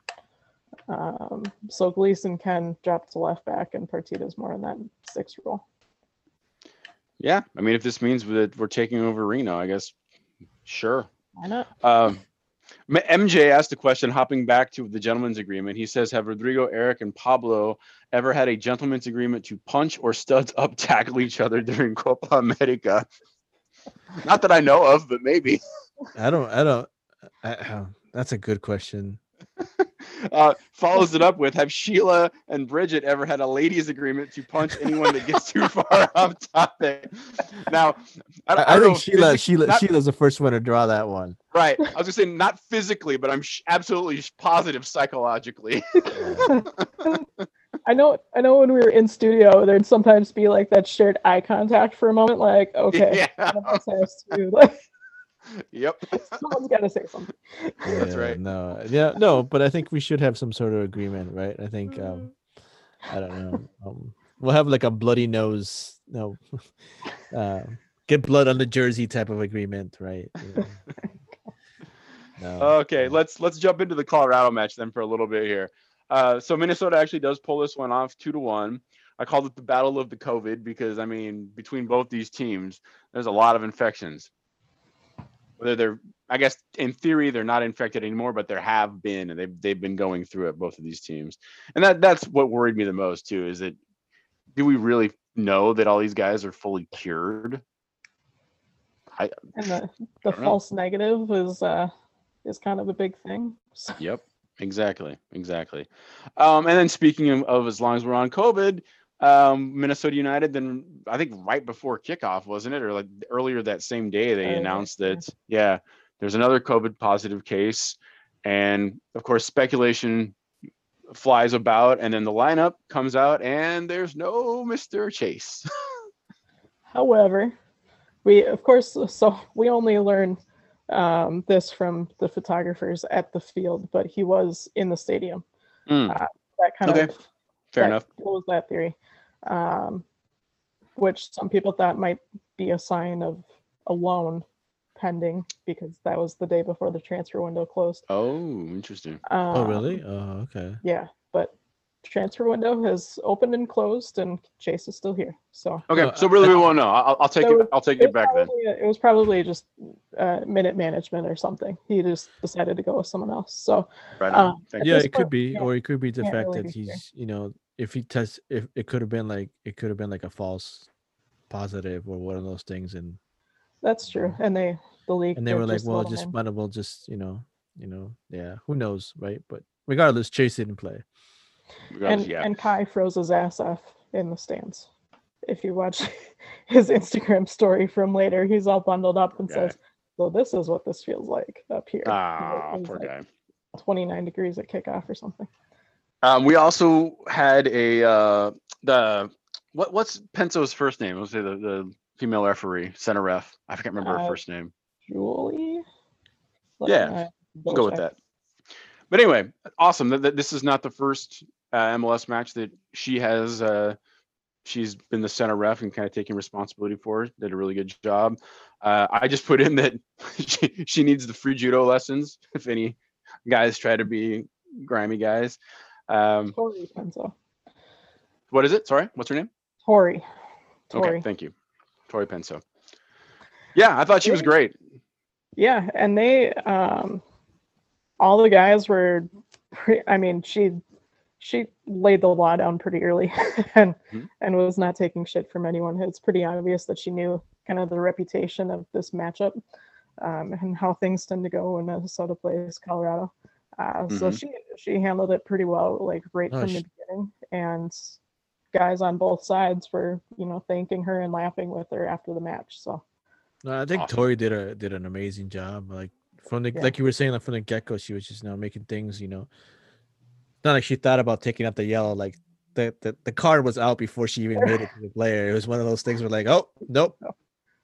Um, so Gleeson can drop to left back, and Partida's more in that six role. Yeah. I mean, if this means that we're taking over Reno, I guess, sure. Why not? Um, MJ asked a question, hopping back to the gentleman's agreement. He says, "Have Rodrigo, Eric, and Pablo ever had a gentleman's agreement to punch or studs up tackle each other during Copa America?" Not that I know of, but maybe. I don't. I don't. I, I- that's a good question. Uh, follows it up with, "Have Sheila and Bridget ever had a ladies' agreement to punch anyone that gets too far off topic?" Now, I, I, I think Sheila. Sheila. not- Sheila's the first one to draw that one. right. I was gonna say not physically, but I'm sh- absolutely positive psychologically. I know. I know. When we were in studio, there'd sometimes be like that shared eye contact for a moment. Like, okay, yeah. one of us has to. Like, Yep. someone's got to say something. That's right. No. Yeah. No. But I think we should have some sort of agreement, right? I think. um I don't know. Um, we'll have like a bloody nose. No, uh, get blood on the jersey type of agreement, right? Yeah. No, Okay, let's let's jump into the Colorado match then for a little bit here. Uh, so Minnesota actually does pull this one off two to one. I called it the battle of the COVID because I mean between both these teams, there's a lot of infections. Whether they're, I guess in theory they're not infected anymore, but there have been, and they've they've been going through it both of these teams, and that that's what worried me the most too. Is that do we really know that all these guys are fully cured? I And the, the don't know. false negative is uh is kind of a big thing. So, Yep, exactly, exactly. Um, and then speaking of, of as long as we're on COVID, um, Minnesota United, then I think right before kickoff, wasn't it, or like earlier that same day, they Uh, announced yeah. that yeah, there's another COVID positive case, and of course speculation flies about, and then the lineup comes out, and there's no Mister Chase. however, we of course so we only learn um, this from the photographers at the field, but he was in the stadium. Mm, That kind Okay, of fair that enough. was that theory, um, which some people thought might be a sign of a loan pending because that was the day before the transfer window closed. Oh, interesting. oh Um, really? Oh okay. Yeah, but transfer window has opened and closed, and Chase is still here. So Okay, so really we won't know. I'll, I'll take So it. I'll take it it back then. probably- It was probably just uh, minute management or something. He just decided to go with someone else. So Right on. Thank at you. Yeah, this it could be, yeah, or it could be the fact really that be sure. he's, you know, if he tests, if it could have been like, it could have been like a false positive or one of those things, and that's true. And they the league and they were like, well, just in. might as well just, you know, you know, yeah, who knows, right? But regardless, Chase didn't play. And yeah. and Kei froze his ass off in the stands. If you watch his Instagram story from later, he's all bundled up and guy. says, "So this is what this feels like up here." Ah, poor like guy. 29 degrees at kickoff or something. Um, we also had a uh, the what what's Penso's first name? Let's say the, the female referee, center ref. I can't remember her Uh, first name. Julie. Yeah, uh, We'll go with that. But anyway, awesome. That that this is not the first uh, MLS match that she has. Uh, she's been the center ref and kind of taking responsibility for. it, Did a really good job. Uh, I just put in that she, she needs the free judo lessons. If any guys try to be grimy guys. Um, Tori Penso. what is it? Sorry, what's her name? Tori. Okay, Tori. thank you, Tori Penso. Yeah, I thought she was great. Yeah, and they um all the guys were pre- I mean, she she laid the law down pretty early and Mhm. and was not taking shit from anyone. It's pretty obvious that she knew kind of the reputation of this matchup um, and how things tend to go when Minnesota plays Colorado. Uh, so Mhm. she she handled it pretty well, like right Oh, from she- the beginning. And guys on both sides were, you know, thanking her and laughing with her after the match. So No, I think Awesome. Tori did a did an amazing job. Like from the Yeah. like you were saying, like from the get go, she was just you know making things. You know, not like she thought about taking up the yellow. Like the the, the card was out before she even made it to the player. It was one of those things where like, oh nope,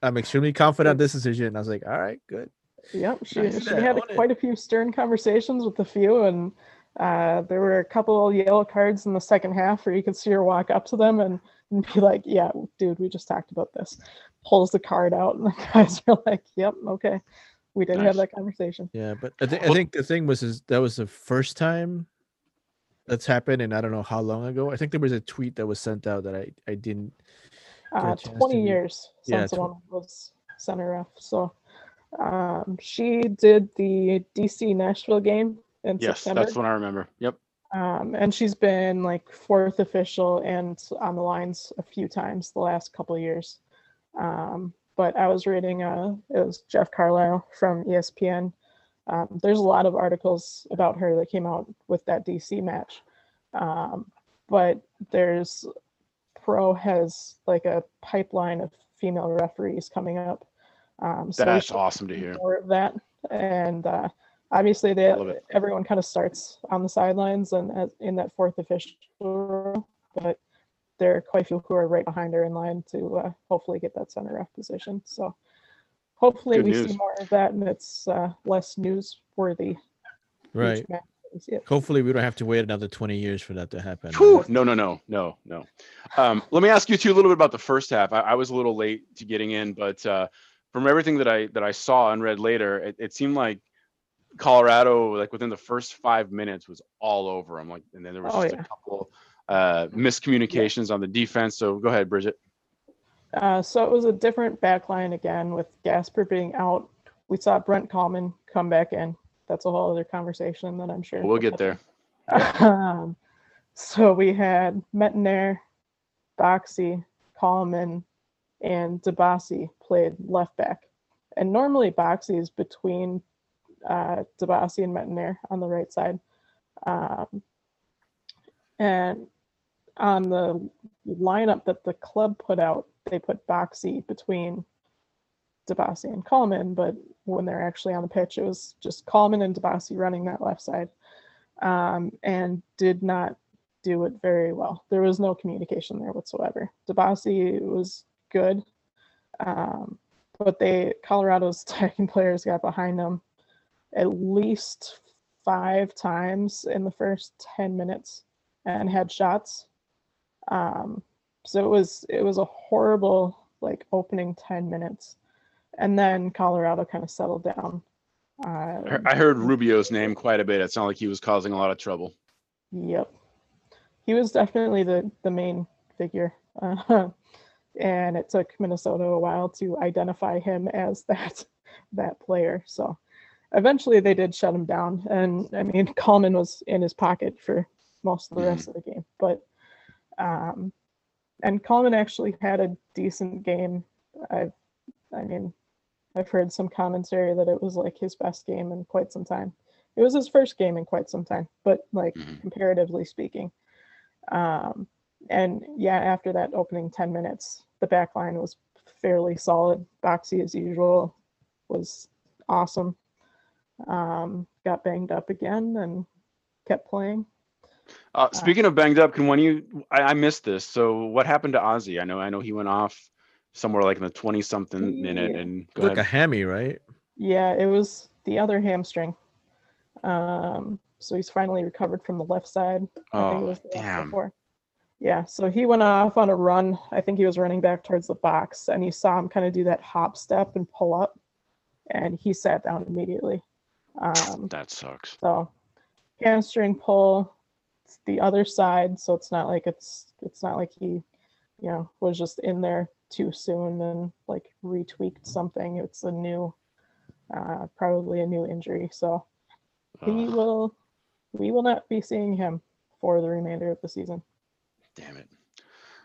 I'm extremely confident on this decision. I was like, all right, good. Yep, she Nice. she had quite a few stern conversations with a few, and uh, there were a couple of yellow cards in the second half where you could see her walk up to them and, and be like, "Yeah, dude, we just talked about this." Pulls the card out, and the guys are like, "Yep, okay, we did Nice. have that conversation." Yeah, but I, thi- I think the thing was is that was the first time that's happened, and I don't know how long ago. I think there was a tweet that was sent out that I I didn't. Uh, chance to Twenty years Yeah, since the tw- one was center ref. So um, she did the DC Nashville game in Yes, September. that's when I remember. Yep. Um, and she's been like fourth official and on the lines a few times the last couple of years. Um, but I was reading, uh, it was Jeff Carlisle from ESPN. Um, there's a lot of articles about her that came out with that DC match. Um, but there's Pro has like a pipeline of female referees coming up. Um, so That's awesome to hear. more of that. And uh, obviously, they, I love it. everyone kind of starts on the sidelines and as, in that fourth official, but there are quite a few who are right behind her in line to uh, hopefully get that center ref position. So hopefully Good we news. see more of that and it's uh, less newsworthy. each Right. Hopefully, we don't have to wait another 20 years for that to happen. Whew, no, no, no, no, no. Um, let me ask you too a little bit about the first half. I, I was a little late to getting in, but uh, from everything that I that I saw and read later, it, it seemed like Colorado, like within the first five minutes, was all over them. Like, and then there was Oh, just yeah. a couple uh, miscommunications on the defense. So go ahead, Bridget. Uh, so it was a different back line again with Gasper being out. We saw Brent Kallman come back in. That's a whole other conversation that I'm sure We'll get there. um, so we had Métanire, Boxy, Coleman, and Dibassy played left back. And normally Boxy is between uh, Dibassy and Métanire on the right side. Um, and on the lineup that the club put out, they put Boxy between Dibassy and Kallman, but when they're actually on the pitch, it was just Kallman and Dibassy running that left side um, and did not do it very well. There was no communication there whatsoever. Dibassy was good, um, but they Colorado's attacking players got behind them at least five times in the first ten minutes and had shots. Um, so it was it was a horrible like opening ten minutes, and then Colorado kind of settled down. I Uh, heard- I heard Rubio's name quite a bit. It sounded like he was causing a lot of trouble. Yep. He was definitely the the main figure. Uh, and it took Minnesota a while to identify him as that that player. So eventually they did shut him down. And I mean Kallman was in his pocket for most of the rest of the game. But um and Kallman actually had a decent game. I've I mean I've heard some commentary that it was like his best game in quite some time. It was his first game in quite some time, but like Mhm. comparatively speaking. Um, and yeah, after that opening 10 minutes, the back line was fairly solid. Boxy, as usual, was awesome. Um, got banged up again and kept playing. Uh, speaking of banged up, can one of you? I, I missed this. So what happened to Ozzy? I know, I know he went off somewhere like in the twenty something minute. And go It's like a hammy, right? Yeah, it was the other hamstring. Um, so he's finally recovered from the left side. I think it Oh, was the damn. before. Yeah, so he went off on a run. I think he was running back towards the box, and you saw him kind of do that hop step and pull up, and he sat down immediately. Um, That sucks. so hamstring pull, it's the other side, so it's not like it's it's not like he, you know, was just in there too soon and like retweaked something. It's a new, uh, probably a new injury. So he will, we will not be seeing him for the remainder of the season. damn it.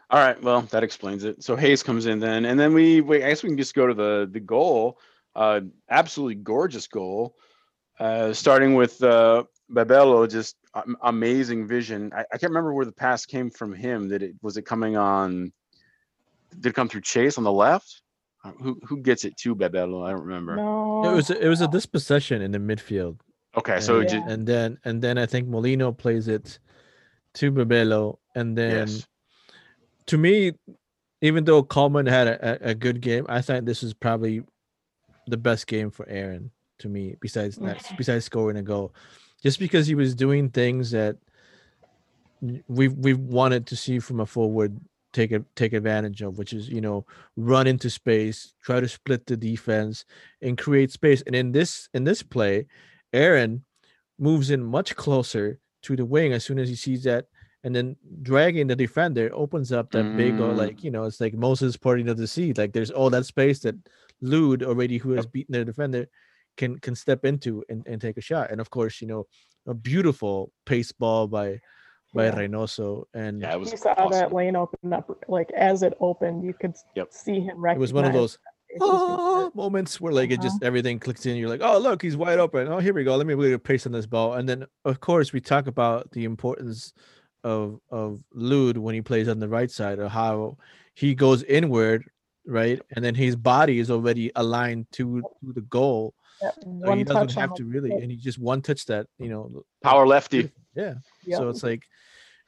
All right. Well, that explains it. So Hayes comes in then, and then we. Wait, I guess we can just go to the the goal. Uh, absolutely gorgeous goal. Uh, starting with uh, Bebelo, just amazing vision. I, I can't remember where the pass came from him. That it was it coming on? Did it come through Chase on the left? Uh, Who who gets it to Bebelo? I don't remember. No, It was it was a dispossession in the midfield. Okay, so and, it Yeah. ju- and then and then I think Molino plays it to Bebelo, and then yes, to me, even though Kallman had a, a, a good game, I think this was probably the best game for Aaron to me. Besides that, besides scoring a goal, just because he was doing things that we we wanted to see from a forward take a, take advantage of, which is you know run into space, try to split the defense, and create space. And in this in this play, Aaron moves in much closer to the wing as soon as he sees that and then dragging the defender opens up that big or Mm. like you know it's like Moses parting of the sea like there's all that space that Lod already who has beaten their defender can can step into and, and take a shot and of course you know a beautiful pace ball by by Yeah. Reynoso and yeah, it was you saw awesome. that lane open up like as it opened, you could Yep. see him. it was one of those it was gonna "Ah," moments where like it just Uh-huh. everything clicks in you're like oh look he's wide open oh here we go let me really pace on this ball and then of course we talk about the importance of of Lod when he plays on the right side or how he goes inward right and then his body is already aligned to, to the goal That so one he doesn't touch have to really and he just one touch that you know power lefty. yeah Yep. so it's like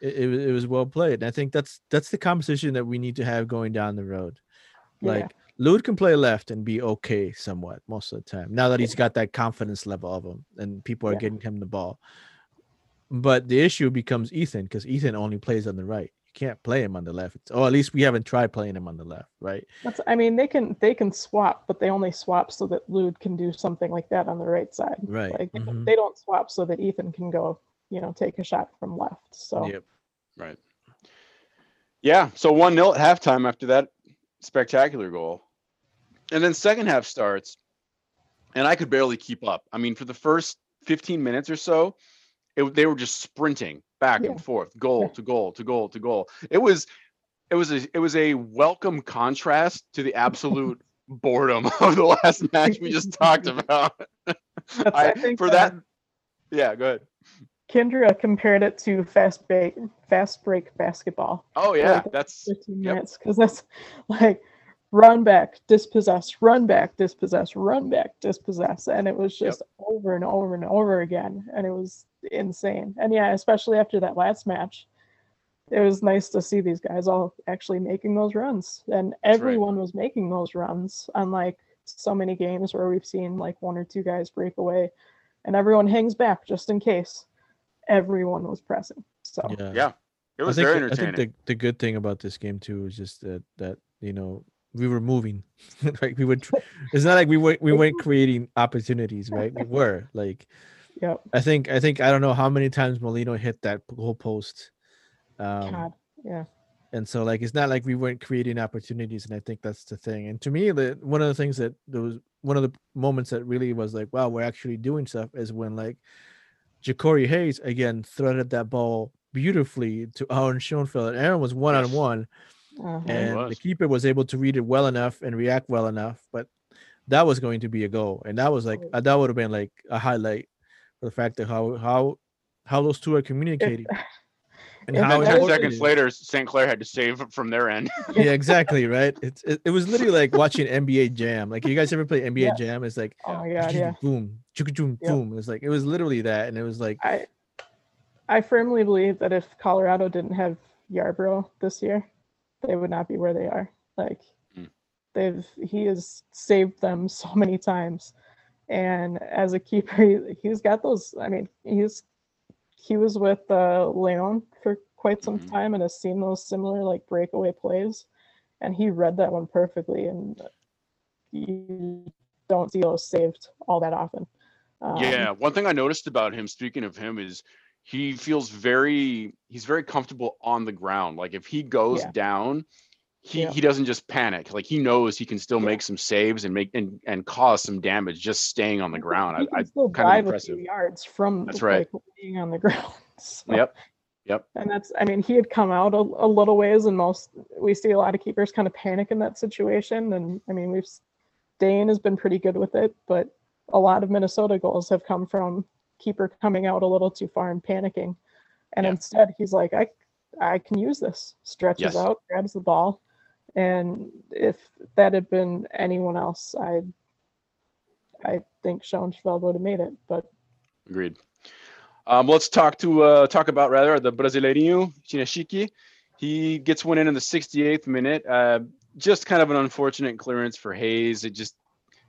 it, it, was- well played and i think that's that's the conversation that we need to have going down the road Yeah. like Lod can play left and be okay somewhat most of the time now that he's got that confidence level of him and people are Yeah. getting him the ball but the issue becomes Ethan because Ethan only plays on the right. You can't play him on the left. Or at least we haven't tried playing him on the left, right? That's, I mean, they can they can swap, but they only swap so that Lod can do something like that on the right side. Right. Like they don't- mhm. they don't swap so that Ethan can go, you know, take a shot from left. So Yep. Right. Yeah. So one 0 at halftime after that spectacular goal, and then second half starts, and I could barely keep up. I mean, for the first 15 minutes or so, it, they were just sprinting back Yeah. and forth, goal to goal to goal to goal. It was, it was a, it was a welcome contrast to the absolute boredom of the last match we just talked about. I, I think, for uh, that, yeah, go ahead. Kendra compared it to fast break fast break basketball. Oh yeah, like, that's 15 Yep. minutes because that's like run back, dispossess, run back, dispossess, run back, dispossess, and it was Yep. just over and over and over again, and it was insane. And yeah, especially after that last match, it was nice to see these guys all actually making those runs, and right. everyone was making those runs. Unlike so many games where we've seen like one or two guys break away, and everyone hangs back just in case. Everyone was pressing. So Yeah. yeah. It was I think, very I think the, the good thing about this game too is just that that you know we were moving, right? We would. It's not like we weren't we weren't creating opportunities, right? We were like yeah I think I think I don't know how many times Molino hit that goal post. Um, God. Yeah. and so like it's not like we weren't creating opportunities and i think that's the thing and to me the one of the things that there was one of the moments that really was like wow we're actually doing stuff is when like Jacori Hayes again threaded that ball beautifully to Aaron Schoenfeld. And Aaron was one on one, Uh-huh. and the keeper was able to read it well enough and react well enough. But that was going to be a goal, and that was like Oh. uh, that would have been like a highlight for the fact that how how how those two are communicating. And And how then 10 seconds later, St. Clair had to save from their end. yeah, exactly, right? It's it, it was literally like watching NBA Jam. Like you guys ever play NBA Yeah. Jam? It's like Oh my god, yeah. boom, boom, Yep. boom. It's like it was literally that, and it was like I I firmly believe that if Colorado didn't have Yarbrough this year, they would not be where they are. Like Mm. they've he has saved them so many times. And as a keeper, he, he's got those I mean, he's he was with uh Leon for quite some Mhm. time and has seen those similar like breakaway plays. And he read that one perfectly and you don't see those saved all that often. Um, yeah, one thing I noticed about him, speaking of him, is he feels very he's very comfortable on the ground. Like if he goes Yeah. down, he Yeah. he doesn't just panic. Like he knows he can still Yeah. make some saves and make and, and cause some damage just staying on the ground. He I, I still kind of impressive. yards from That's right. like being on the ground. So- Yep. Yep. And that's, I mean, he had come out a, a little ways, and most we see a lot of keepers kind of panic in that situation. And I mean, we've Dayne has been pretty good with it, but a lot of Minnesota goals have come from keeper coming out a little too far and panicking. And Yeah. instead, he's like, I, I can use this. Stretches Yes. out, grabs the ball, and if that had been anyone else, I, I think Schoenfeld would have made it. But Agreed. Um, let's talk to uh, talk about rather the Brasileirinho Shinyashiki. He gets one in in the 68th minute. Uh, just kind of an unfortunate clearance for Hayes. It just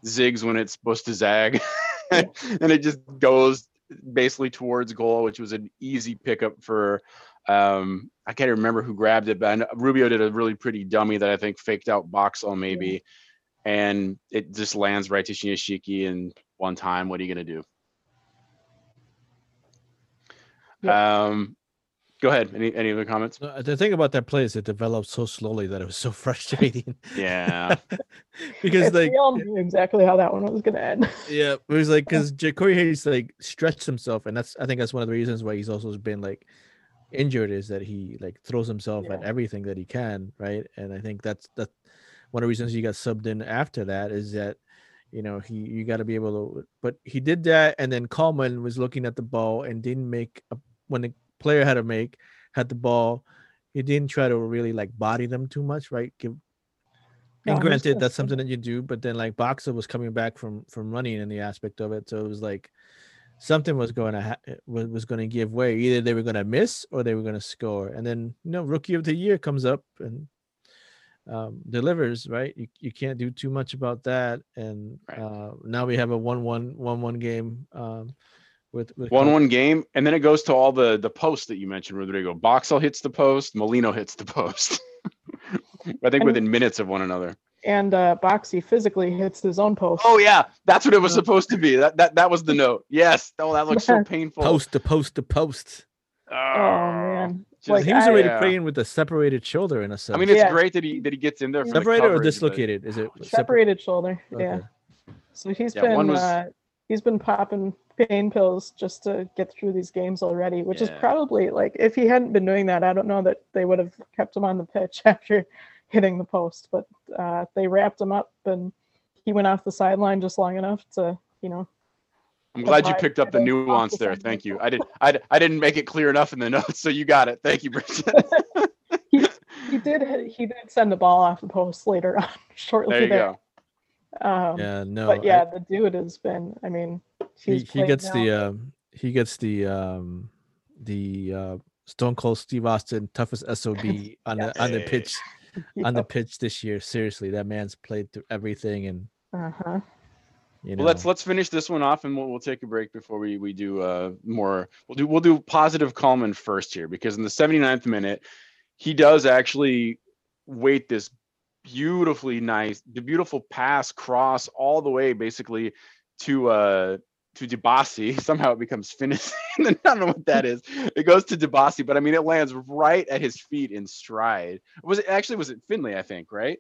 zigs when it's supposed to zag, and it just goes basically towards goal, which was an easy pickup for. Um, I can't remember who grabbed it, but I know Rubio did a really pretty dummy that I think faked out Boxall maybe, and it just lands right to Shinyashiki in one time. What are you gonna do? Um, go ahead. Any any other comments? The thing about that play is it developed so slowly that it was so frustrating. Yeah. because it's, like we all knew exactly how that one was going to end. yeah, it was like because Corey Hayes like stretched himself, and that's I think that's one of the reasons why he's also been like injured is that he like throws himself at everything that he can, right? And I think that's that one of the reasons he got subbed in after that is that you know he you got to be able to but he did that and then Kallman was looking at the ball and didn't make a, when the player had to make had the ball he didn't try to really like body them too much right? Give No, and granted that's something that you do but then like Boxall was coming back from from running in the aspect of it so it was like something was going to ha- was, was going to give way. Either they were going to miss or they were going to score and then you know rookie of the year comes up and um, delivers right? You, you can't do too much about that and Right. uh, now we have a 1 1 1 1 game um, with, with one Col- one game, and then it goes to all the the posts that you mentioned, Rodrigo. Boxall hits the post, Molino hits the post. I think And- within minutes of one another. And uh, Boxy physically hits his own post. Oh yeah, that's what it was supposed to be. That that that was the note. Yes. Oh, that looks so painful. post to post to post. Oh, man. just- Like, he was already yeah. playing with a separated shoulder in a sense. I mean, it's Yeah. great that he that he gets in there. For the separated or coverage, but- dislocated? Is it separ- Separated shoulder. Okay. Yeah. So he's Yeah, one been was- uh, he's been popping pain pills just to get through these games already, which is probably like if he hadn't been doing that, I don't know that they would have kept him on the pitch after hitting the post. But uh, they wrapped him up and he went off the sideline just long enough to you know I'm glad you picked up the off the nuance there. Thank you. I did. I, I didn't make it clear enough in the notes, so you got it. Thank you, Bridget. he did he did send the ball off the post later on shortly there you there. go. Um, yeah, no. but I- yeah, the dude has been. I mean, he, he's he played gets now- the um he gets the um the uh Stone Cold Steve Austin toughest SOB on the on the Hey. pitch on the pitch this year. Seriously, that man's played through everything and Uh-huh. you know Well, let's let's finish this one off, and we'll, we'll take a break before we we do uh more. We'll do we'll do positive Kallman first here because in the 79th minute, he does actually wait this beautifully nice, the beautiful pass cross all the way basically to uh to Dibassy. Somehow it becomes finished. I don't know what that is. It goes to Dibassy, but I mean it lands right at his feet in stride. Was it actually was it Finlay? I think right.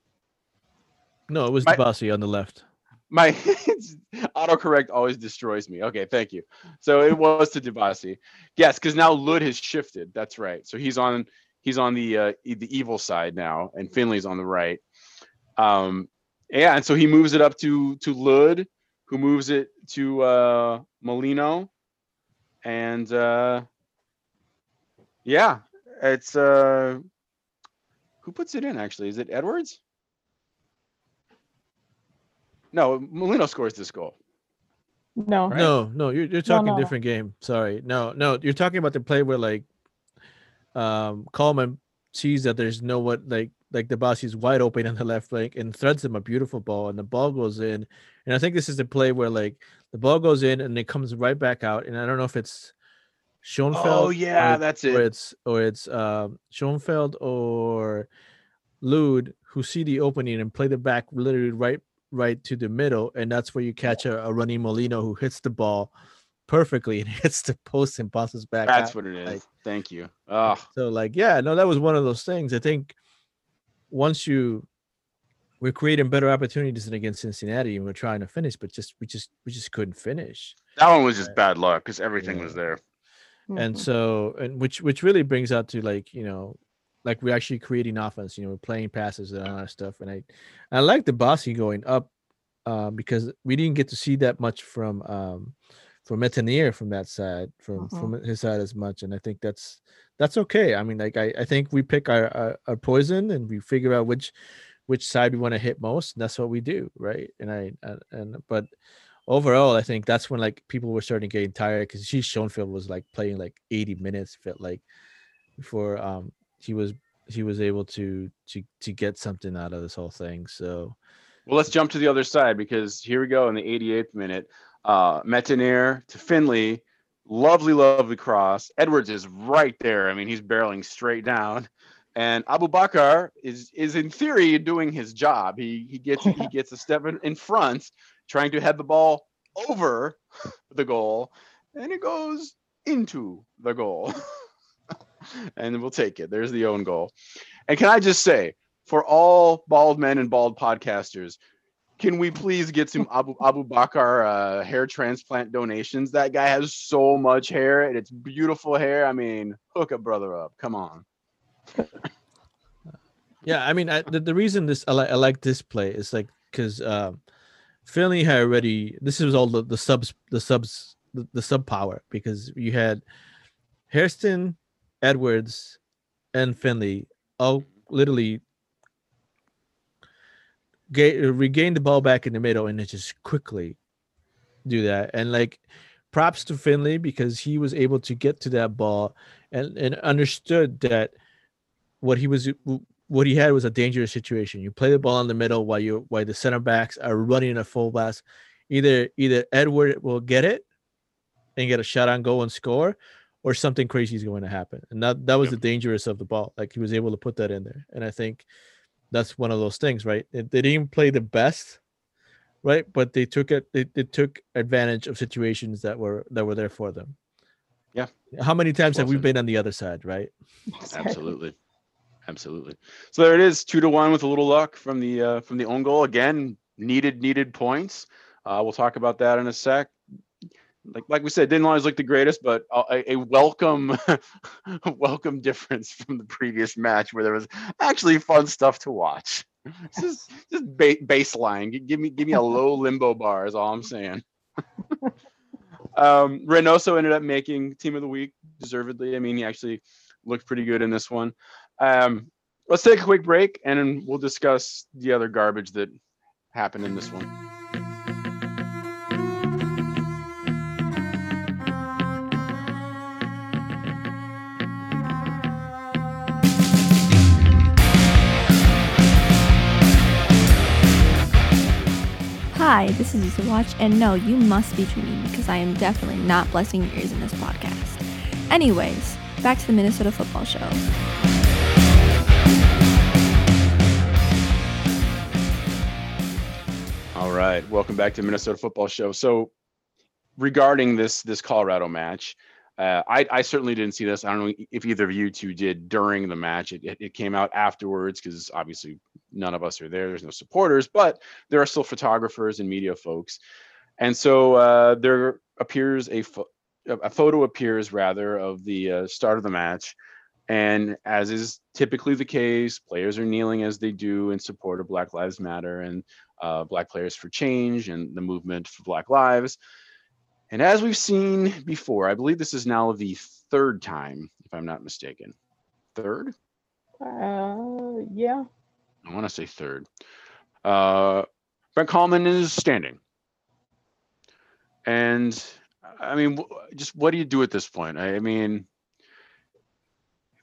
no, it was my- Dibassy on the left. my autocorrect always destroys me. Okay, thank you. So it was to Dibassy. Yes, because now Lod has shifted. That's right. So he's on he's on the uh, the evil side now, and Finlay's on the right. Um, yeah, and so he moves it up to to Lod, who moves it to uh, Molino, and uh, yeah, it's uh, who puts it in actually? Is it Edwards? No, Molino scores this goal. No, Right. No, no, you're you're talking no. different game. Sorry. No, no, you're talking about the play where like um Kallman sees that there's no what like like the boss is wide open on the left flank and threads him a beautiful ball and the ball goes in. And I think this is the play where like the ball goes in and it comes right back out. And I don't know if it's Schoenfeld. Oh or yeah, it- that's or it. it's or it's um Schoenfeld or Lod who see the opening and play the back literally right right to the middle, and that's where you catch a, a running Molino who hits the ball perfectly and hits the post and bounces back. That's out. what it is. like- Thank you. Oh, So like, yeah, no, that was one of those things. I think once you we're creating better opportunities than against Cincinnati, and we're trying to finish, but just we just we just couldn't finish. that one was just bad luck because everything Yeah. was there. and Mhm. so and which which really brings out to like you know like we're actually creating offense you know we're playing passes and all that stuff and i i like the bossy going up um because we didn't get to see that much from um from Métanire from that side from Mhm. from his side as much and i think that's that's okay i mean like i, I think we pick our, our our poison and we figure out which which side we want to hit most and that's what we do right and i and, and but overall, I think that's when like people were starting getting tired because she Schoenfeld was like playing like 80 minutes, felt like before um he was he was able to to to get something out of this whole thing. So Well, let's jump to the other side because here we go in the 88th minute. Uh, Métanire to Finlay, lovely, lovely cross. Edwards is right there. I mean, he's barreling straight down, and Abubakar is is in theory doing his job. He he gets he gets a step in, in front, trying to head the ball over the goal, and it goes into the goal. and we'll take it. There's the own goal. And can I just say, for all bald men and bald podcasters, can we please get some Abu, Abubakar uh, hair transplant donations? That guy has so much hair and it's beautiful hair. I mean, hook a brother up. Come on. yeah, I mean I, the, the reason this I like I like this play is like because um Finlay had already this was all the, the subs the subs the, the sub power because you had Hairston, Edwards, and Finlay all literally ga- regain the ball back in the middle and just quickly do that. And like props to Finlay because he was able to get to that ball and, and understood that what he was what he had was a dangerous situation. You play the ball in the middle while you while the center backs are running a full blast. Either either Edward will get it and get a shot on goal and score, or something crazy is going to happen. And that that was Yep. the dangerous of the ball. Like he was able to put that in there, and I think that's one of those things, right? They, they didn't play the best, right? But they took it. They, they took advantage of situations that were that were there for them. Yeah. How many times have we been on the other side, right? Absolutely. Absolutely. So there it is, two to one with a little luck from the uh, from the own goal. Again, needed needed points. Uh, we'll talk about that in a sec. Like like we said, didn't always look the greatest, but a, a- a welcome welcome difference from the previous match where there was actually fun stuff to watch. Just just ba- baseline. Give me give me a low limbo bar is all I'm saying. um, Reynoso ended up making team of the week deservedly. I mean, he actually looked pretty good in this one. Um, let's take a quick break and then we'll discuss the other garbage that happened in this one. Hi, this is Issa Watch, and no, you must be dreaming because I am definitely not blessing your ears in this podcast. Anyways, back to the Minnesota football show. All right, welcome back to Minnesota Football Show. So, regarding this this Colorado match, uh, I I certainly didn't see this. I don't know if either of you two did during the match. It it, it came out afterwards because obviously none of us are there. There's no supporters, but there are still photographers and media folks, and so uh, there appears a pho- a photo appears rather of the uh, start of the match. And as is typically the case, players are kneeling as they do in support of Black Lives Matter and uh, Black Players for Change and the movement for Black Lives. And as we've seen before, I believe this is now the third time, if I'm not mistaken. Third? Uh, yeah. I want to say third. Uh, Brent Kallman is standing. And I mean, just what do you do at this point? I I mean,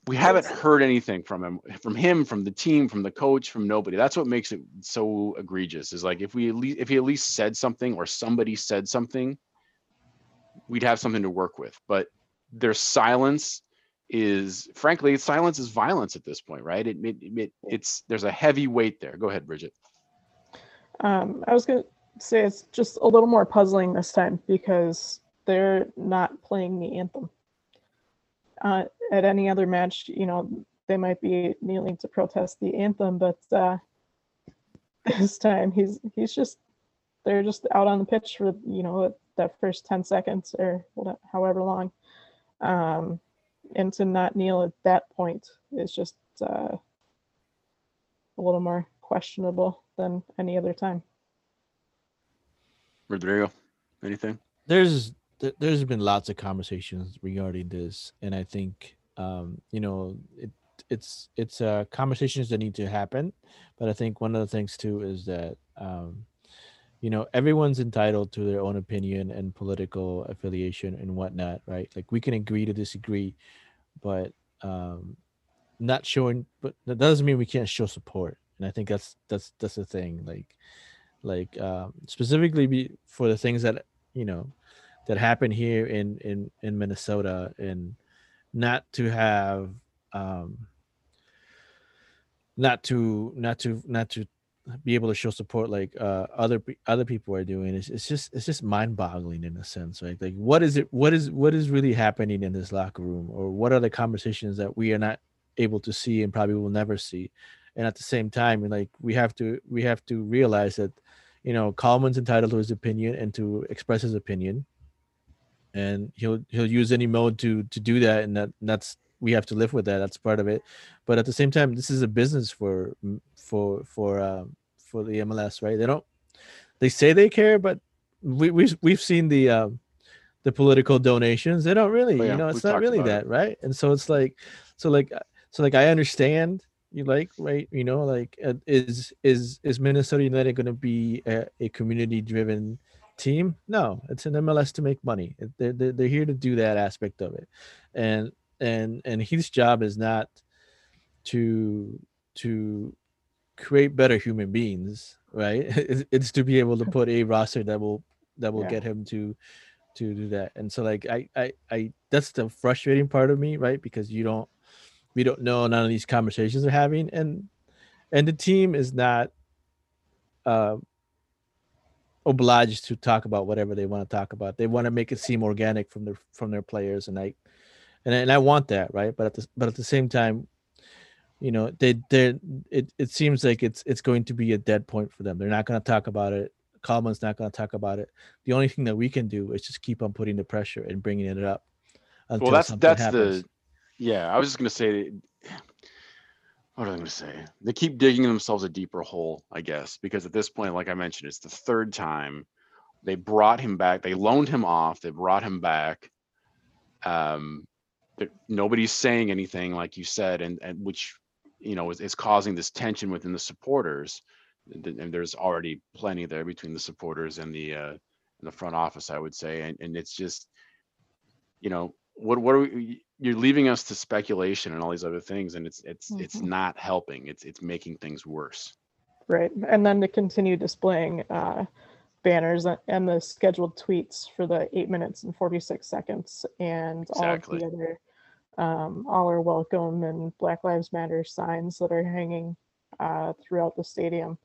we haven't heard anything from him, from him, from the team, from the coach, from nobody. That's what makes it so egregious. Is like if we at least, if he at least said something or somebody said something, we'd have something to work with. But there's silence is, frankly, silence is violence at this point, right? It, it, it it's there's a heavy weight there. Go ahead, Bridget. Um, I was gonna say it's just a little more puzzling this time because they're not playing the anthem. Uh, at any other match, you know, they might be kneeling to protest the anthem, but uh, this time he's he's just they're just out on the pitch for you know that first ten seconds or whatever, however long, um, and to not kneel at that point is just uh, a little more questionable than any other time. Rodrigo, anything? there's there- there's been lots of conversations regarding this and i think um you know it it's it's uh conversations that need to happen but i think one of the things too is that um you know everyone's entitled to their own opinion and political affiliation and whatnot right? Like we can agree to disagree but um not showing but that doesn't mean we can't show support. And i think that's that's that's the thing like like um specifically be, for the things that you know that happen here in in in minnesota and not to have um not to not to not to be able to show support like uh other other people are doing it's, it's just it's just mind-boggling in a sense right like what is it what is what is really happening in this locker room or what are the conversations that we are not able to see and probably will never see? And at the same time like we have to we have to realize that you know Kallman's entitled to his opinion and to express his opinion. And he'll he'll use any mode to to do that and that that's we have to live with that that's part of it. But at the same time this is a business for for for um for the MLS right? They don't they say they care but we we've, we've seen the um the political donations. They don't really Oh, yeah, you know it's not really that it. right? And so it's like so like uh, so like i understand you like right? You know like uh, is is is minnesota united going to be a, a community driven team? No. It's an mls to make money. They're, they're, they're here to do that aspect of it. And and and his job is not to to create better human beings right it's, it's to be able to put a roster that will that will Yeah. get him to to do that. And so like I I I that's the frustrating part of me, right? Because you don't we don't know none of these conversations they're having and and the team is not uh obliged to talk about whatever they want to talk about. They want to make it seem organic from their from their players and I and, and I want that, right? But at the but at the same time, you know, they they it, it seems like it's it's going to be a dead point for them. They're not going to talk about it. Kallman's not going to talk about it. The only thing that we can do is just keep on putting the pressure and bringing it up. Well, that's that's happens. the yeah. I was just going to say what was I going to say? They keep digging themselves a deeper hole, I guess, because at this point, like I mentioned, it's the third time they brought him back. They loaned him off. They brought him back. Um, nobody's saying anything, like you said, and, and which you know is, is causing this tension within the supporters. And there's already plenty there between the supporters and the uh, and the front office, I would say, and, and it's just, you know, what what are we, you're leaving us to speculation and all these other things and it's it's mm-hmm. it's not helping it's it's making things worse right and then to continue displaying uh, banners and the scheduled tweets for the eight minutes and 46 seconds and exactly. all of the other um, all are welcome and black lives matter signs that are hanging uh, throughout the stadium.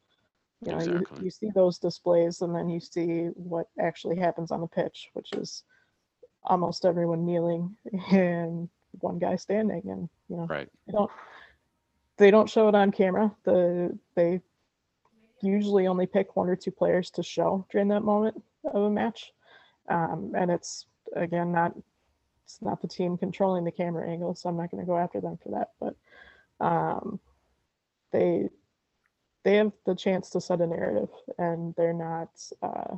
You know exactly. you, you see those displays and then you see what actually happens on the pitch which is almost everyone kneeling and one guy standing and you know right. they don't they don't show it on camera. The they usually only pick one or two players to show during that moment of a match. Um, and it's again not it's not the team controlling the camera angle so i'm not going to go after them for that but um, they they have the chance to set a narrative and they're not uh,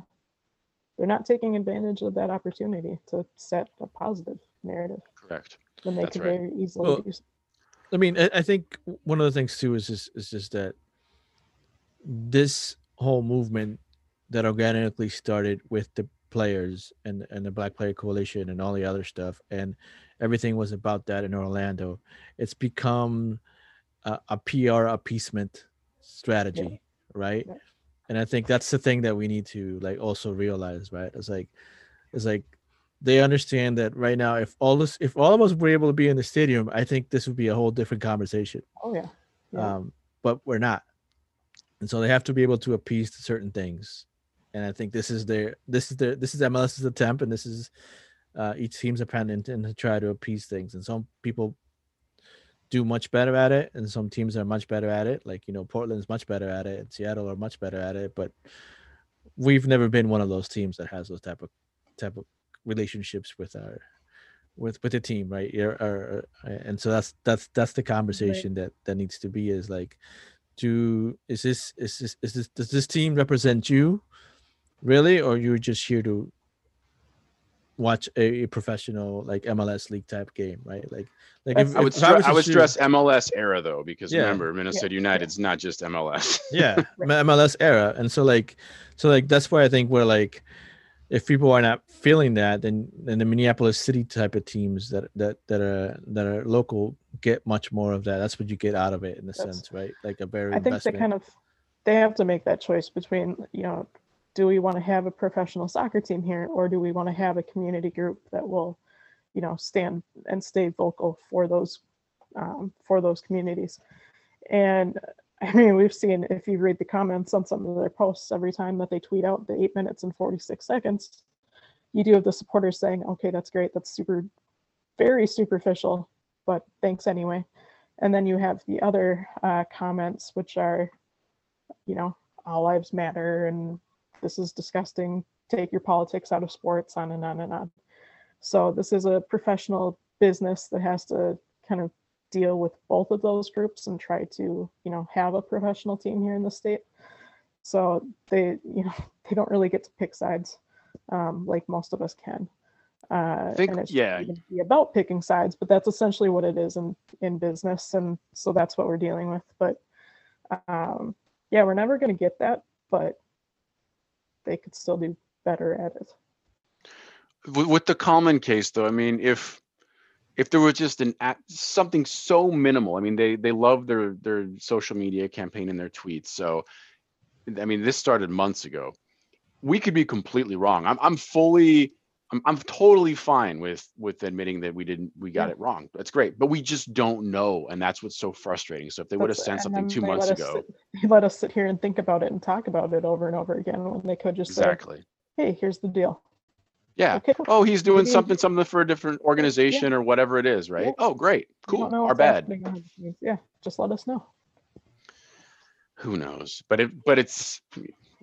they're not taking advantage of that opportunity to set a positive narrative. Correct. When they That's could right. very easily well, use. I mean, I think one of the things too is just is just that this whole movement that organically started with the players and and the Black Player Coalition and all the other stuff, and everything was about that in Orlando. It's become a, a PR appeasement strategy, yeah. right? Yeah and i think that's the thing that we need to like also realize right it's like it's like they understand that right now if all this if all of us were able to be in the stadium i think this would be a whole different conversation oh yeah, yeah. um but we're not and so they have to be able to appease to certain things and i think this is their this is their this is mls's attempt and this is uh each team's opponent and to try to appease things and some people do much better at it, and some teams are much better at it. Like you know, Portland's much better at it, and Seattle are much better at it. But we've never been one of those teams that has those type of type of relationships with our with with the team, right? Or, or, and so that's that's that's the conversation right. that that needs to be is like, do is this is this is this does this team represent you, really, or you're just here to watch a, a, professional like MLS league type game, right? Like, like if, I would, if I, I would stress MLS era though, because yeah. remember Minnesota yeah. United's not just MLS. yeah, MLS era, and so like, so like that's why I think we're like, if people are not feeling that, then then the Minneapolis City type of teams that that that are that are local get much more of that. That's what you get out of it in a sense, right? Like a very. I think investment. they kind of they have to make that choice between you know do we want to have a professional soccer team here or do we want to have a community group that will you know stand and stay vocal for those um, for those communities? And i mean we've seen if you read the comments on some of their posts every time that they tweet out the eight minutes and 46 seconds you do have the supporters saying okay that's great. That's super very superficial but thanks anyway. And then you have the other uh, comments which are you know all lives matter and this is disgusting. Take your politics out of sports, on and on and on. So this is a professional business that has to kind of deal with both of those groups and try to, you know, have a professional team here in the state. So they, you know, they don't really get to pick sides um, like most of us can. Uh, think, yeah, be about picking sides, but that's essentially what it is in in business, and so that's what we're dealing with. But um, yeah, we're never going to get that, but they could still do better at it. With the Kallman case, though, I mean, if if there was just an something so minimal, I mean, they they love their their social media campaign and their tweets. So, I mean, this started months ago. We could be completely wrong. I'm I'm fully I'm, I'm totally fine with with admitting that we didn't we got Yeah. it wrong. That's great, but we just don't know, and that's what's so frustrating. So if they would have sent something two months let ago, sit- they let us sit here and think about it and talk about it over and over again when they could just exactly, say, "Hey, here's the deal." yeah. Okay. Oh, he's doing Maybe- something something for a different organization or whatever it is, right? Yeah. Oh, great, cool. Our bad. happening behind the scenes. Yeah, just let us know. who knows but it but it's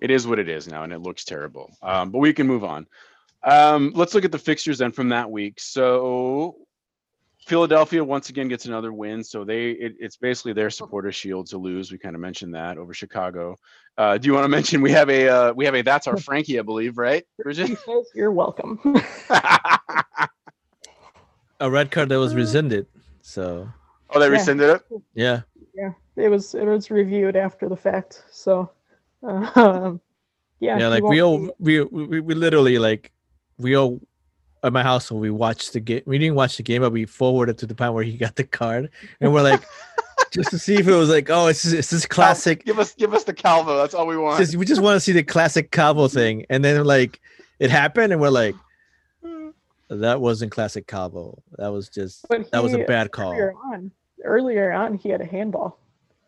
it is what it is now and it looks terrible um but we can move on um let's look at the fixtures then from that week so philadelphia once again gets another win so they it, it's basically their supporter shield to lose we kind of mentioned that over chicago uh do you want to mention we have a uh we have a that's our frankie i believe right bridget "You're welcome." A red card that was rescinded. So oh they Yeah. rescinded it yeah, yeah, it was it was reviewed after the fact. So, um, yeah, yeah, like we all we, we we literally like we all at my house when we watched the game. We didn't watch the game, but we forwarded to the point where he got the card, and we're like, just to see if it was like, oh, it's it's this classic. give us give us the calvo that's all we want Just, we just want to see the classic Calvo thing, and then like it happened, and we're like, that wasn't classic Calvo. That was just But that was a bad call. Earlier on, earlier on, he had a handball.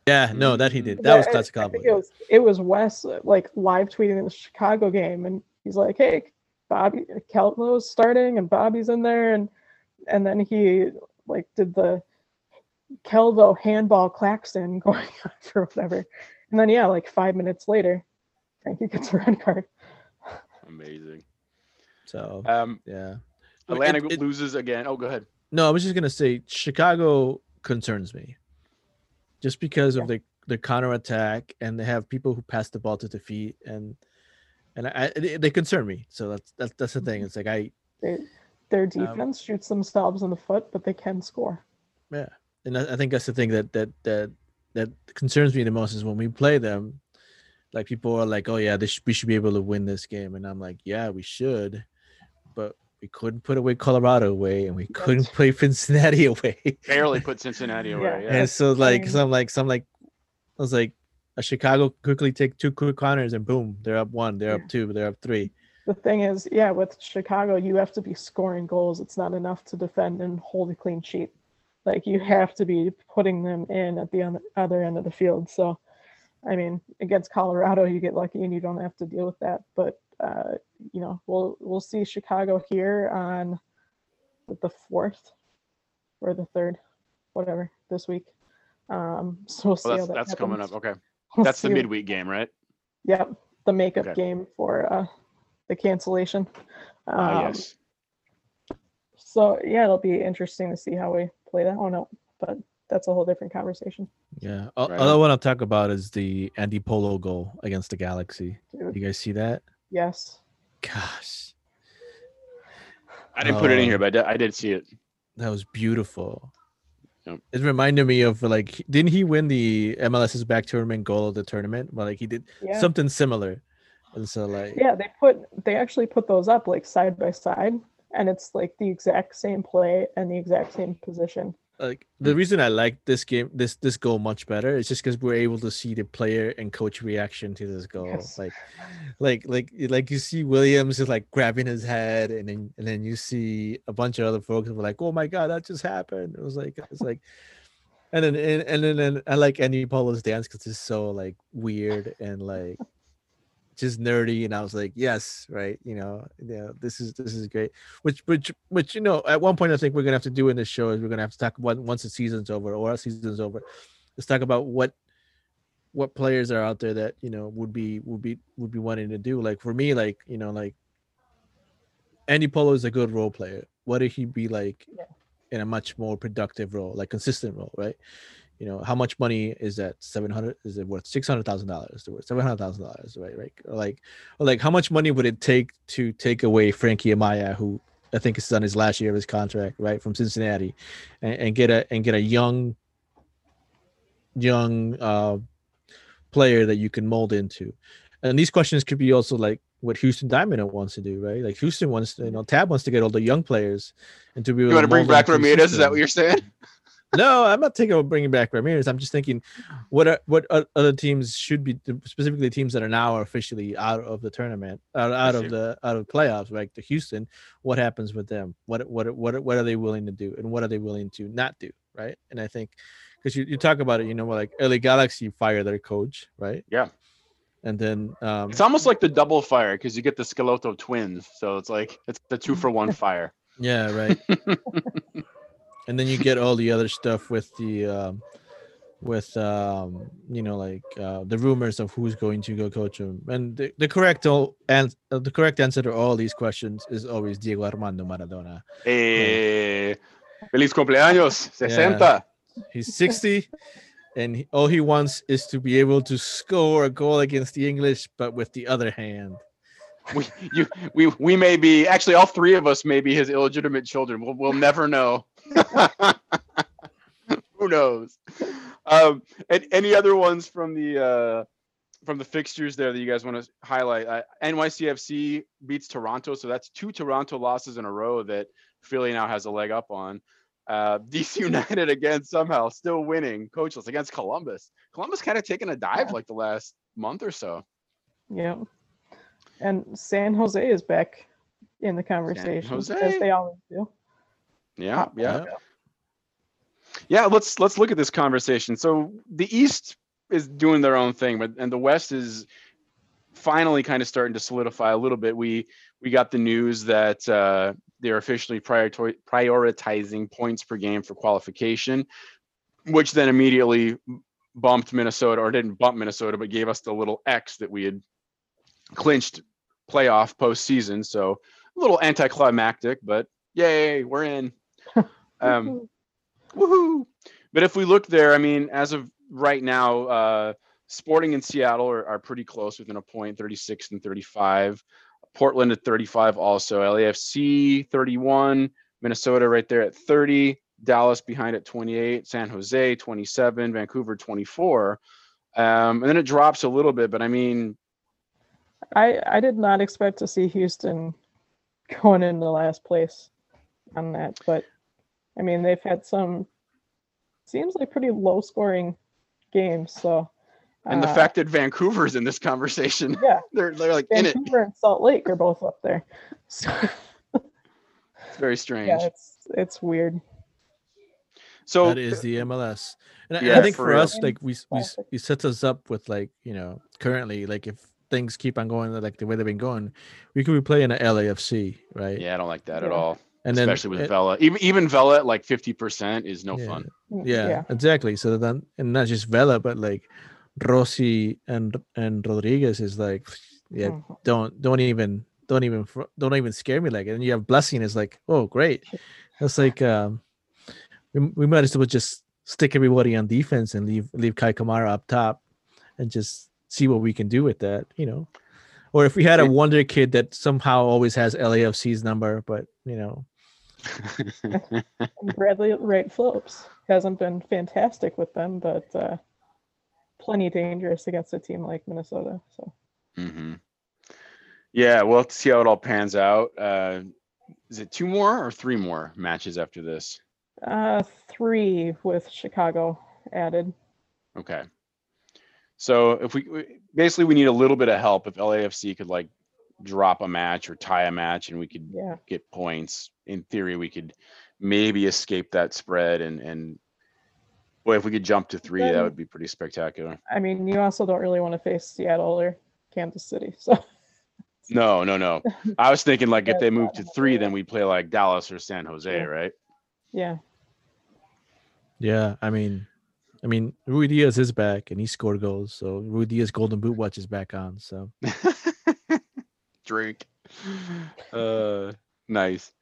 Yeah, no, that he did. That was I- classic Calvo. it was it was Wes like live tweeting the Chicago game, and he's like, "Hey, Bobby Calvo's starting, and Bobby's in there," and and then he like did the Calvo handball Claxton going off or whatever, and then yeah, like five minutes later, Frankie gets a red card. amazing. So um yeah. atlanta It- it- loses again. Oh go ahead. No, I was just gonna say Chicago concerns me, just because of the the counterattack, and they have people who pass the ball to the feet, and and I they, they concern me. So that's that's that's the thing. It's like I They, their Um, defense shoots themselves in the foot, but they can score. yeah, and I, I think that's the thing that that that that concerns me the most is when we play them. Like people are like, oh yeah, this we should be able to win this game, and I'm like, yeah, we should, but we couldn't put away Colorado away, and we couldn't play Cincinnati away. barely put cincinnati away yeah. And so like mean- some like some like I was like a Chicago quickly take two quick corners and boom, they're up one, they're Yeah. up two, they're up three. The thing is, yeah, with Chicago, you have to be scoring goals. It's not enough to defend and hold a clean sheet. Like you have to be putting them in at the other end of the field. So, I mean, against Colorado, you get lucky and you don't have to deal with that. But uh, you know, we'll we'll see Chicago here on the fourth or the third, whatever, this week. Um, so we'll see Well, how that's that that's coming up okay We'll that's the midweek game right Yep, the makeup Okay. game for uh, the cancellation. Ah, Um, yes So yeah, it'll be interesting to see how we play that one out. But that's a whole different conversation. Yeah. All Right Other on. one I'll talk about is the Andy Polo goal against the Galaxy. Dude, You guys see that? yes. Gosh, i didn't put it in Oh. here but I did see it that was beautiful. Yep. It reminded me of like didn't he win the MLS's back tournament goal of the tournament? Well, like he did Yeah. something similar. And so like Yeah, they put they actually put those up like side by side, and it's like the exact same play and the exact same position. Like the mm. reason I like this game, this this goal much better is just because we're able to see the player and coach reaction to this goal. Yes. Like, like, like, like you see Williams is like grabbing his head, and then and then you see a bunch of other folks who were like, "Oh my god, that just happened!" It was like it's like, and then and, and then and I like Andy Polo's dance because it's so like weird and like just nerdy and i was like yes right you know yeah this is this is great which which which you know at one point i think we're gonna have to do in this show is we're gonna have to talk about once the season's over or our season's over let's talk about what what players are out there that you know would be would be would be wanting to do like for me like you know like andy polo is a good role player what did he be like Yeah. in a much more productive role like consistent role right you know how much money is that 700 is it worth $600000 worth $700000 right? Right or like or like how much money would it take to take away frankie amaya who i think is on his last year of his contract right from cincinnati and, and get a and get a young young uh player that you can mold into? And these questions could be also like what houston Dynamo wants to do right? Like houston wants to you know tab wants to get all the young players and to be able you want to bring back ramirez? Is that what you're saying no, I'm not thinking about bringing back Ramirez. I'm just thinking, what are, what other teams should be specifically teams that are now officially out of the tournament, out, out of the out of playoffs, like the Houston. What happens with them? What what what what are they willing to do, and what are they willing to not do? Right. And I think because you, you talk about it, you know, like LA Galaxy fire their coach, right? Yeah. And then um, It's almost like the double fire because you get the Schelotto twins. So it's like it's the two for one fire. Yeah, right. and then you get all the other stuff with the um with um you know like uh the rumors of who's going to go coach him and the, the correct all and uh, the correct answer to all these questions is always Diego Armando Maradona. Eh, feliz cumpleaños, 60. He's 60 and he, all he wants is to be able to score a goal against the English but with the other hand. We, you, we, we may be actually all three of us may be his illegitimate children. We'll, we'll never know. Who knows? Um, and any other ones from the uh, from the fixtures there that you guys want to highlight? Uh, NYCFC beats Toronto, so that's two Toronto losses in a row that Philly now has a leg up on. Uh, DC United again somehow still winning coachless against Columbus. Columbus kind of taken a dive Yeah. like the last month or so. Yeah. And San Jose is back in the conversation as they always do. Yeah, yeah. Yeah, let's let's look at this conversation. So the East is doing their own thing, but and the West is finally kind of starting to solidify a little bit. We we got the news that uh, they're officially priorito- prioritizing points per game for qualification, which then immediately bumped Minnesota, or didn't bump Minnesota, but gave us the little X that we had clinched playoff postseason. So a little anticlimactic, but yay, we're in. Um, woohoo! But if we look there, I mean, as of right now, uh, Sporting and Seattle are, are pretty close within a point, 36 and 35. Portland at 35 also. LAFC 31, Minnesota right there at 30, Dallas behind at 28, San Jose 27, Vancouver 24. Um, and then it drops a little bit, but I mean, I I did not expect to see Houston going in the last place on that, but I mean they've had some seems like pretty low scoring games. So and the uh, fact that Vancouver's in this conversation, yeah, they're they're like in it. Vancouver and Salt Lake are both up there. So It's very strange. yeah, it's it's weird. So that is the MLS. And I- Yeah, I think for for us, like we s- we s- Classic. it sets us up with like you know currently like if things keep on going like the way they've been going, we could be playing a LAFC, right? yeah, I don't like that at all. And then especially with it- Vela. Even even Vela at like fifty percent is no Yeah. fun. Mm, yeah, exactly. So then and not just Vela, but like Rossi and and Rodriguez is like yeah, Mhm. don't don't even don't even don't even scare me like it. And you have Blessing is like oh great, it's like um we, we might as well just stick everybody on defense and leave leave Kei Kamara up top and just see what we can do with that, you know. Or if we had a wonder kid that somehow always has LAFC's number, but you know, And Bradley Wright Phillips hasn't been fantastic with them, but uh, plenty dangerous against a team like Minnesota. So hmm Yeah, we'll see how it all pans out. Uh, is it two more or three more matches after this? uh, three with Chicago added. Okay. So if we we- basically we need a little bit of help if LAFC could like drop a match or tie a match and we could Yeah, get points. In theory, we could maybe escape that spread and and boy, if we could jump to three, that would be pretty spectacular. I mean, you also don't really want to face Seattle or Kansas City. So No, no, no. I was thinking like if they move to three, then we play like Dallas or San Jose, Yeah. right? yeah, yeah, I mean, I mean, Ruidíaz is back and he scored goals, so Ruidíaz Golden Boot watch is back on. So Drink. Uh, nice.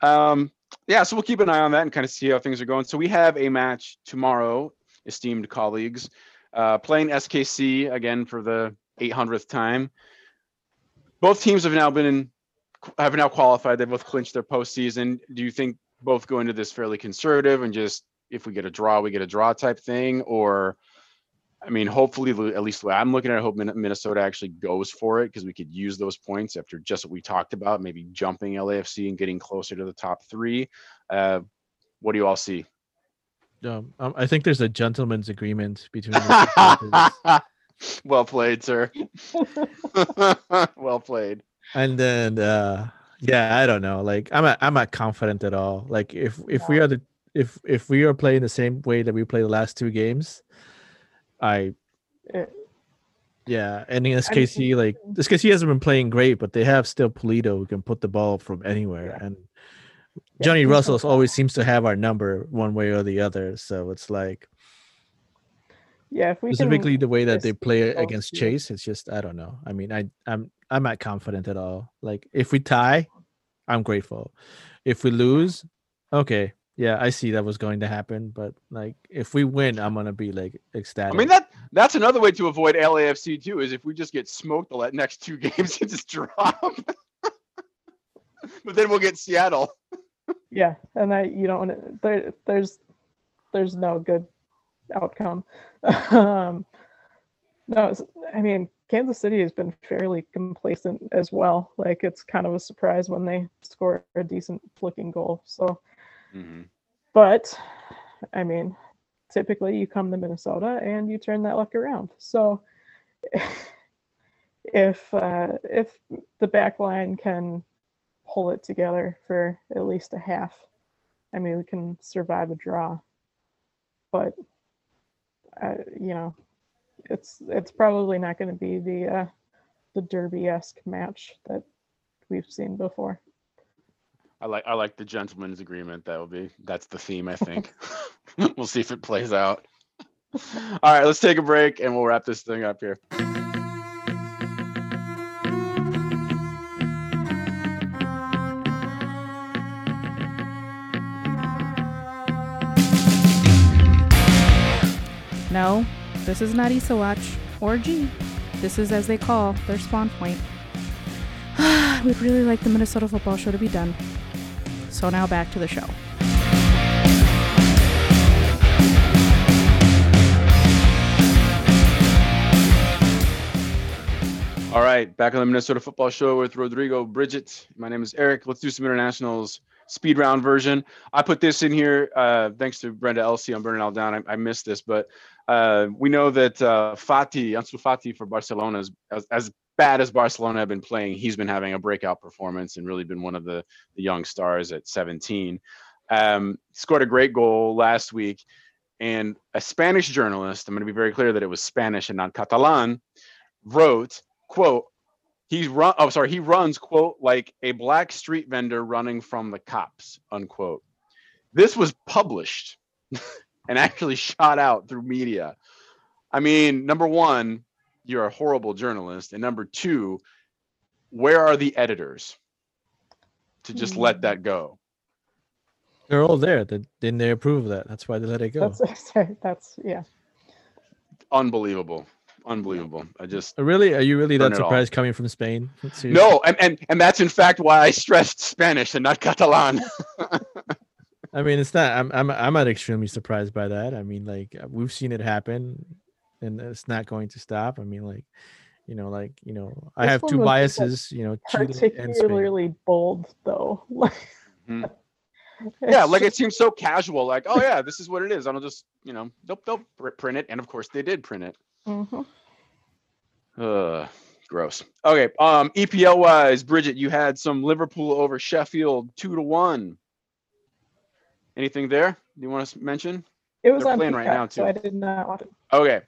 Um, yeah, so we'll keep an eye on that and kind of see how things are going. So we have a match tomorrow, esteemed colleagues, uh, playing SKC again for the 800th time. Both teams have now been in, have now qualified. They both clinched their postseason. Do you think both go into this fairly conservative and just if we get a draw, we get a draw type thing, or I mean, hopefully, at least the way I'm looking at it, I hope Minnesota actually goes for it because we could use those points after just what we talked about, maybe jumping LAFC and getting closer to the top three. Uh, what do you all see? Um, um, I think there's a gentleman's agreement between. the well played, sir. well played. and then uh yeah i don't know like i'm not i'm not confident at all like if if we are the if if we are playing the same way that we played the last two games i yeah and in skc like skc hasn't been playing great but they have still Pulido who can put the ball from anywhere Yeah. and johnny he's russell always seems to have our number one way or the other so it's like yeah, if we specifically the way that they play against two. Chase, it's just I don't know. I mean, I I'm I'm not confident at all. Like if we tie, I'm grateful. If we lose, okay, yeah, I see that was going to happen. But like if we win, I'm gonna be like ecstatic. I mean that that's another way to avoid LAFC too, is if we just get smoked the next two games and just drop. but then we'll get Seattle. yeah, and I you don't want to. There, there's, there's no good outcome. um, no, I mean Kansas City has been fairly complacent as well. Like it's kind of a surprise when they score a decent looking goal. So, but I mean, typically you come to Minnesota and you turn that luck around. So if uh, if the back line can pull it together for at least a half, I mean, we can survive a draw. But uh, you know, it's it's probably not going to be the uh, the derby esque match that we've seen before. I like I like the gentleman's agreement. That will be that's the theme, I think. we'll see if it plays out. All right, let's take a break and we'll wrap this thing up here. No, this is not Isawatch or G. This is as they call their spawn point. We'd really like the Minnesota football show to be done. So now back to the show. All right, back on the Minnesota Football Show with Rodrigo Bridget. My name is Eric. Let's do some internationals speed round version. I put this in here uh, thanks to Brenda Elsey on Burn It All Down. I, I missed this, but uh, we know that uh, Fati, Ansu Fati for Barcelona, is, as, as bad as Barcelona have been playing, he's been having a breakout performance and really been one of the, the young stars at 17. Um, scored a great goal last week. And a Spanish journalist, I'm going to be very clear that it was Spanish and not Catalan, wrote, quote, he's run oh sorry, he runs, quote, like a black street vendor running from the cops, unquote. This was published and actually shot out through media. I mean, number one, you're a horrible journalist. And number two, where are the editors to just let that go? They're all there. That didn't they approve of that? That's why they let it go. That's that's yeah. Unbelievable. Unbelievable. I just Uh, really? Are you really that surprised coming from Spain? Seriously? no, and, and and that's in fact why I stressed Spanish and not Catalan. I mean, it's not. I'm I'm I'm not extremely surprised by that. I mean, like uh, we've seen it happen, and it's not going to stop. I mean, like, you know, like you know, I have two was just, like, biases. You know, Chile and Particularly bold though. Mhm. Yeah, like it seems so casual. Like, oh yeah, this is what it is. I don't just, you know, they'll they'll print it, and of course they did print it. Mhm. Ugh, gross. Okay, um, EPL wise, Bridget, you had some Liverpool over Sheffield, two to one. Anything there you want to mention? It was They're on playing right Peacock, now, so too. I did not want it. Okay.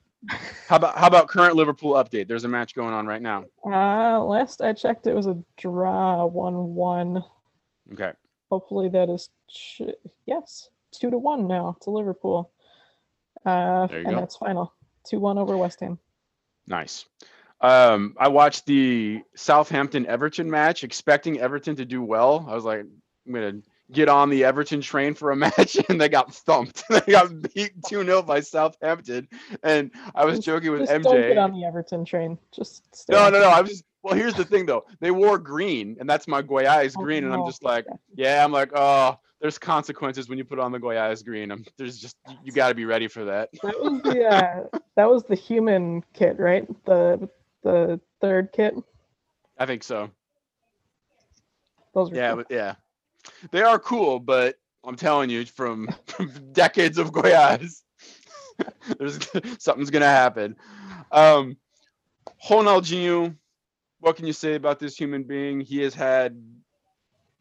How about how about current Liverpool update? There's a match going on right now. Uh, last I checked, it was a draw, one-one. Okay. Hopefully that is ch- yes, two to one now to Liverpool. Uh, There you and go. that's final, two-one over West Ham. Nice. Um, I watched the Southampton Everton match, expecting Everton to do well. I was like, I'm gonna get on the Everton train for a match, and they got thumped. they got beat 2 0 by Southampton. And I was Just- joking with Just don't get on the Everton train. Just stay No, no, no. I was well, here's the thing though. They wore green, and that's my Goiás Oh, green, and I'm just like, yeah, I'm like, oh, there's consequences when you put on the Goiás green. I'm, there's just you got to be ready for that. That was the uh, that was the Hummel kit, right? The the third kit. I think so. Those were Yeah, cool. but yeah, they are cool, but I'm telling you, from, from decades of Goiás, there's something's gonna happen. Um, Ronaldinho, what can you say about this human being? He has had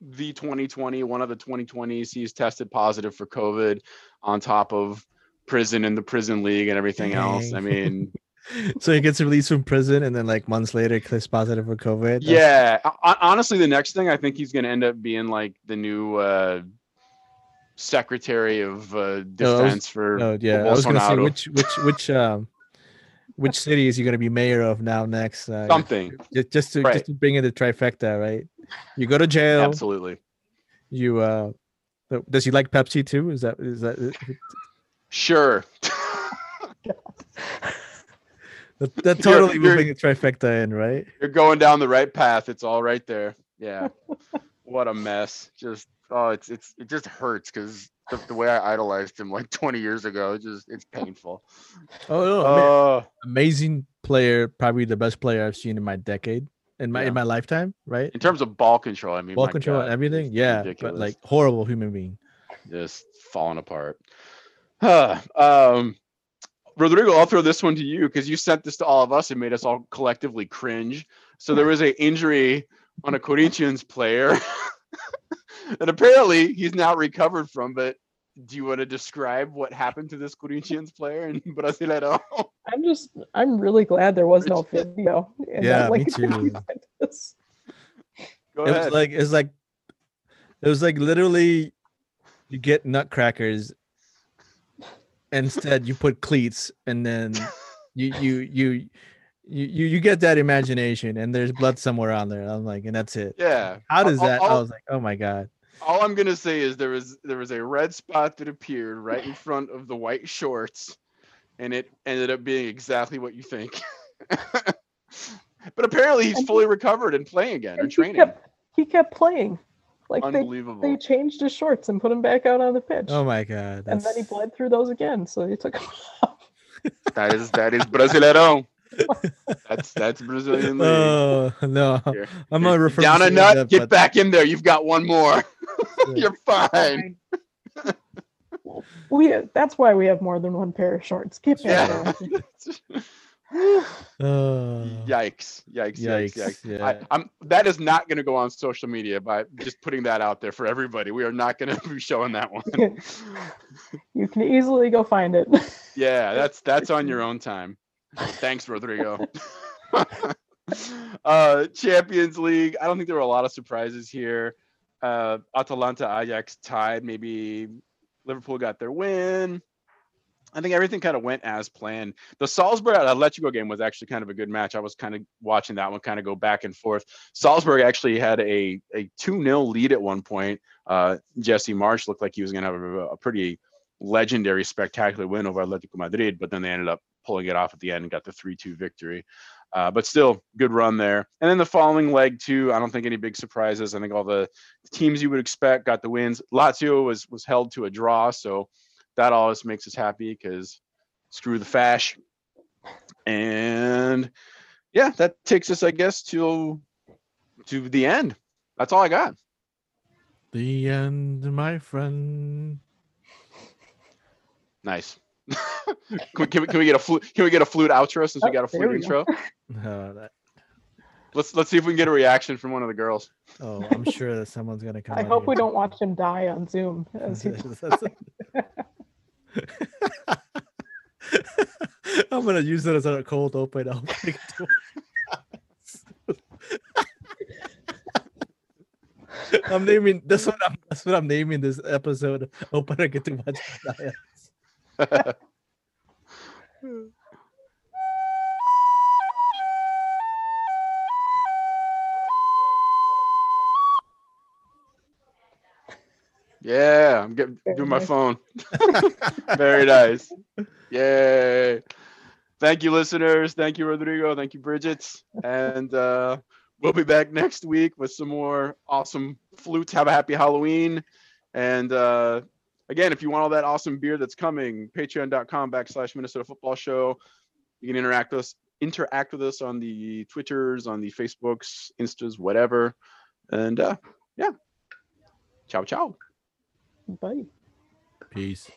the 2020, one of the 2020s. He's tested positive for COVID, on top of prison and the prison league and everything else. I mean, so he gets released from prison, and then like months later, tests positive for COVID. That's- yeah. ho- honestly, the next thing I think he's gonna end up being like the new uh, secretary of uh, No, was- defense for Oh yeah, I was gonna say which which which um which city is he gonna be mayor of now next? Uh, something. just just to Right. just to bring in the trifecta, right? You go to jail. Absolutely. You uh, does he like Pepsi too? Is that is that Sure. that, that You're- totally would you're- bring a trifecta in, right? You're going down the right path. It's all right there. Yeah. what a mess. Just oh, it's it's it just hurts because the, the way I idolized him like 20 years ago, it just it's painful. Oh no, I mean, Oh, amazing player, probably the best player I've seen in my decade, in my Yeah. in my lifetime, right? in terms of ball control, I mean, Ball my control and everything, it's yeah, but like horrible human being. just falling apart. Huh. um, Rodrigo, I'll throw this one to you because you sent this to all of us and made us all collectively cringe. So there was a injury on a Corinthians player that apparently he's now recovered from. But do you want to describe what happened to this Corinthians player in Brasileiro? I'm just, I'm really glad there was no video. in that Yeah, me too. behind this. Go it ahead. was like it's like it was like literally you get nutcrackers instead you put cleats and then you you you you you, you get that imagination and there's blood somewhere on there i'm like and that's it yeah. how does All- that i all- was like oh my god all I'm gonna say is there was there was a red spot that appeared right in front of the white shorts, and it ended up being exactly what you think. but apparently he's And he- fully recovered and playing again or And he training. kept, he kept playing. Like they, Unbelievable. they changed his shorts and put him back out on the pitch. oh my god and then he bled through those again, so he took 'em off. That is that is Brasileiro. that's that's Brazilian league. oh no Here, i'm You're not referring down a nut. that, Get but- back in there. You've got one more. Yeah. You're fine. We that's why we have more than one pair of shorts. Keep Yeah. That. Oh. Yikes! Yikes! Yikes! Yikes, Yikes! yeah. I, I'm that is not going to go on social media, By just putting that out there for everybody. We are not going to be showing that one. you can easily go find it. yeah, that's that's on your own time. Thanks, Rodrigo. uh, Champions League. I don't think there were a lot of surprises here. Uh, Atalanta Ajax tied. Maybe Liverpool got their win. I think everything kind of went as planned. The Salzburg Atletico game was actually kind of a good match. I was kind of watching that one kind of go back and forth. Salzburg actually had a a 2-0 lead at one point. Uh, Jesse Marsch looked like he was going to have a, a pretty legendary, spectacular win over Atletico Madrid, but then they ended up pulling it off at the end and got the 3-2 victory. Uh, but still, good run there. And then the following leg too. I don't think any big surprises. I think all the teams you would expect got the wins. Lazio was was held to a draw, so that always makes us happy because screw the fash. And yeah, that takes us, I guess, to to the end. That's all I got. the end my friend Nice. can, we, can, we, can we get a flute? Can we get a flute outro since we Oh, got a oh, flute we go. intro? oh, that, Let's let's see if we can get a reaction from one of the girls. oh i'm sure that someone's gonna come I on hope we don't watch him die on Zoom. As he, I'm gonna use it as a cold open. I'll take it I'm naming that's what I'm that's what I'm naming this episode. Open I get to watch Yeah, I'm getting Very doing my phone. Very nice. Yay. Thank you, listeners. Thank you, Rodrigo. Thank you, Bridget. And uh, we'll be back next week with some more awesome flutes. Have a happy Halloween. And uh, again, if you want all that awesome beer that's coming, patreon.com backslash Minnesota Football Show. You can interact with us, interact with us on the Twitters, on the Facebooks, Instas, whatever. And uh, yeah. Ciao, ciao. Bye. Peace.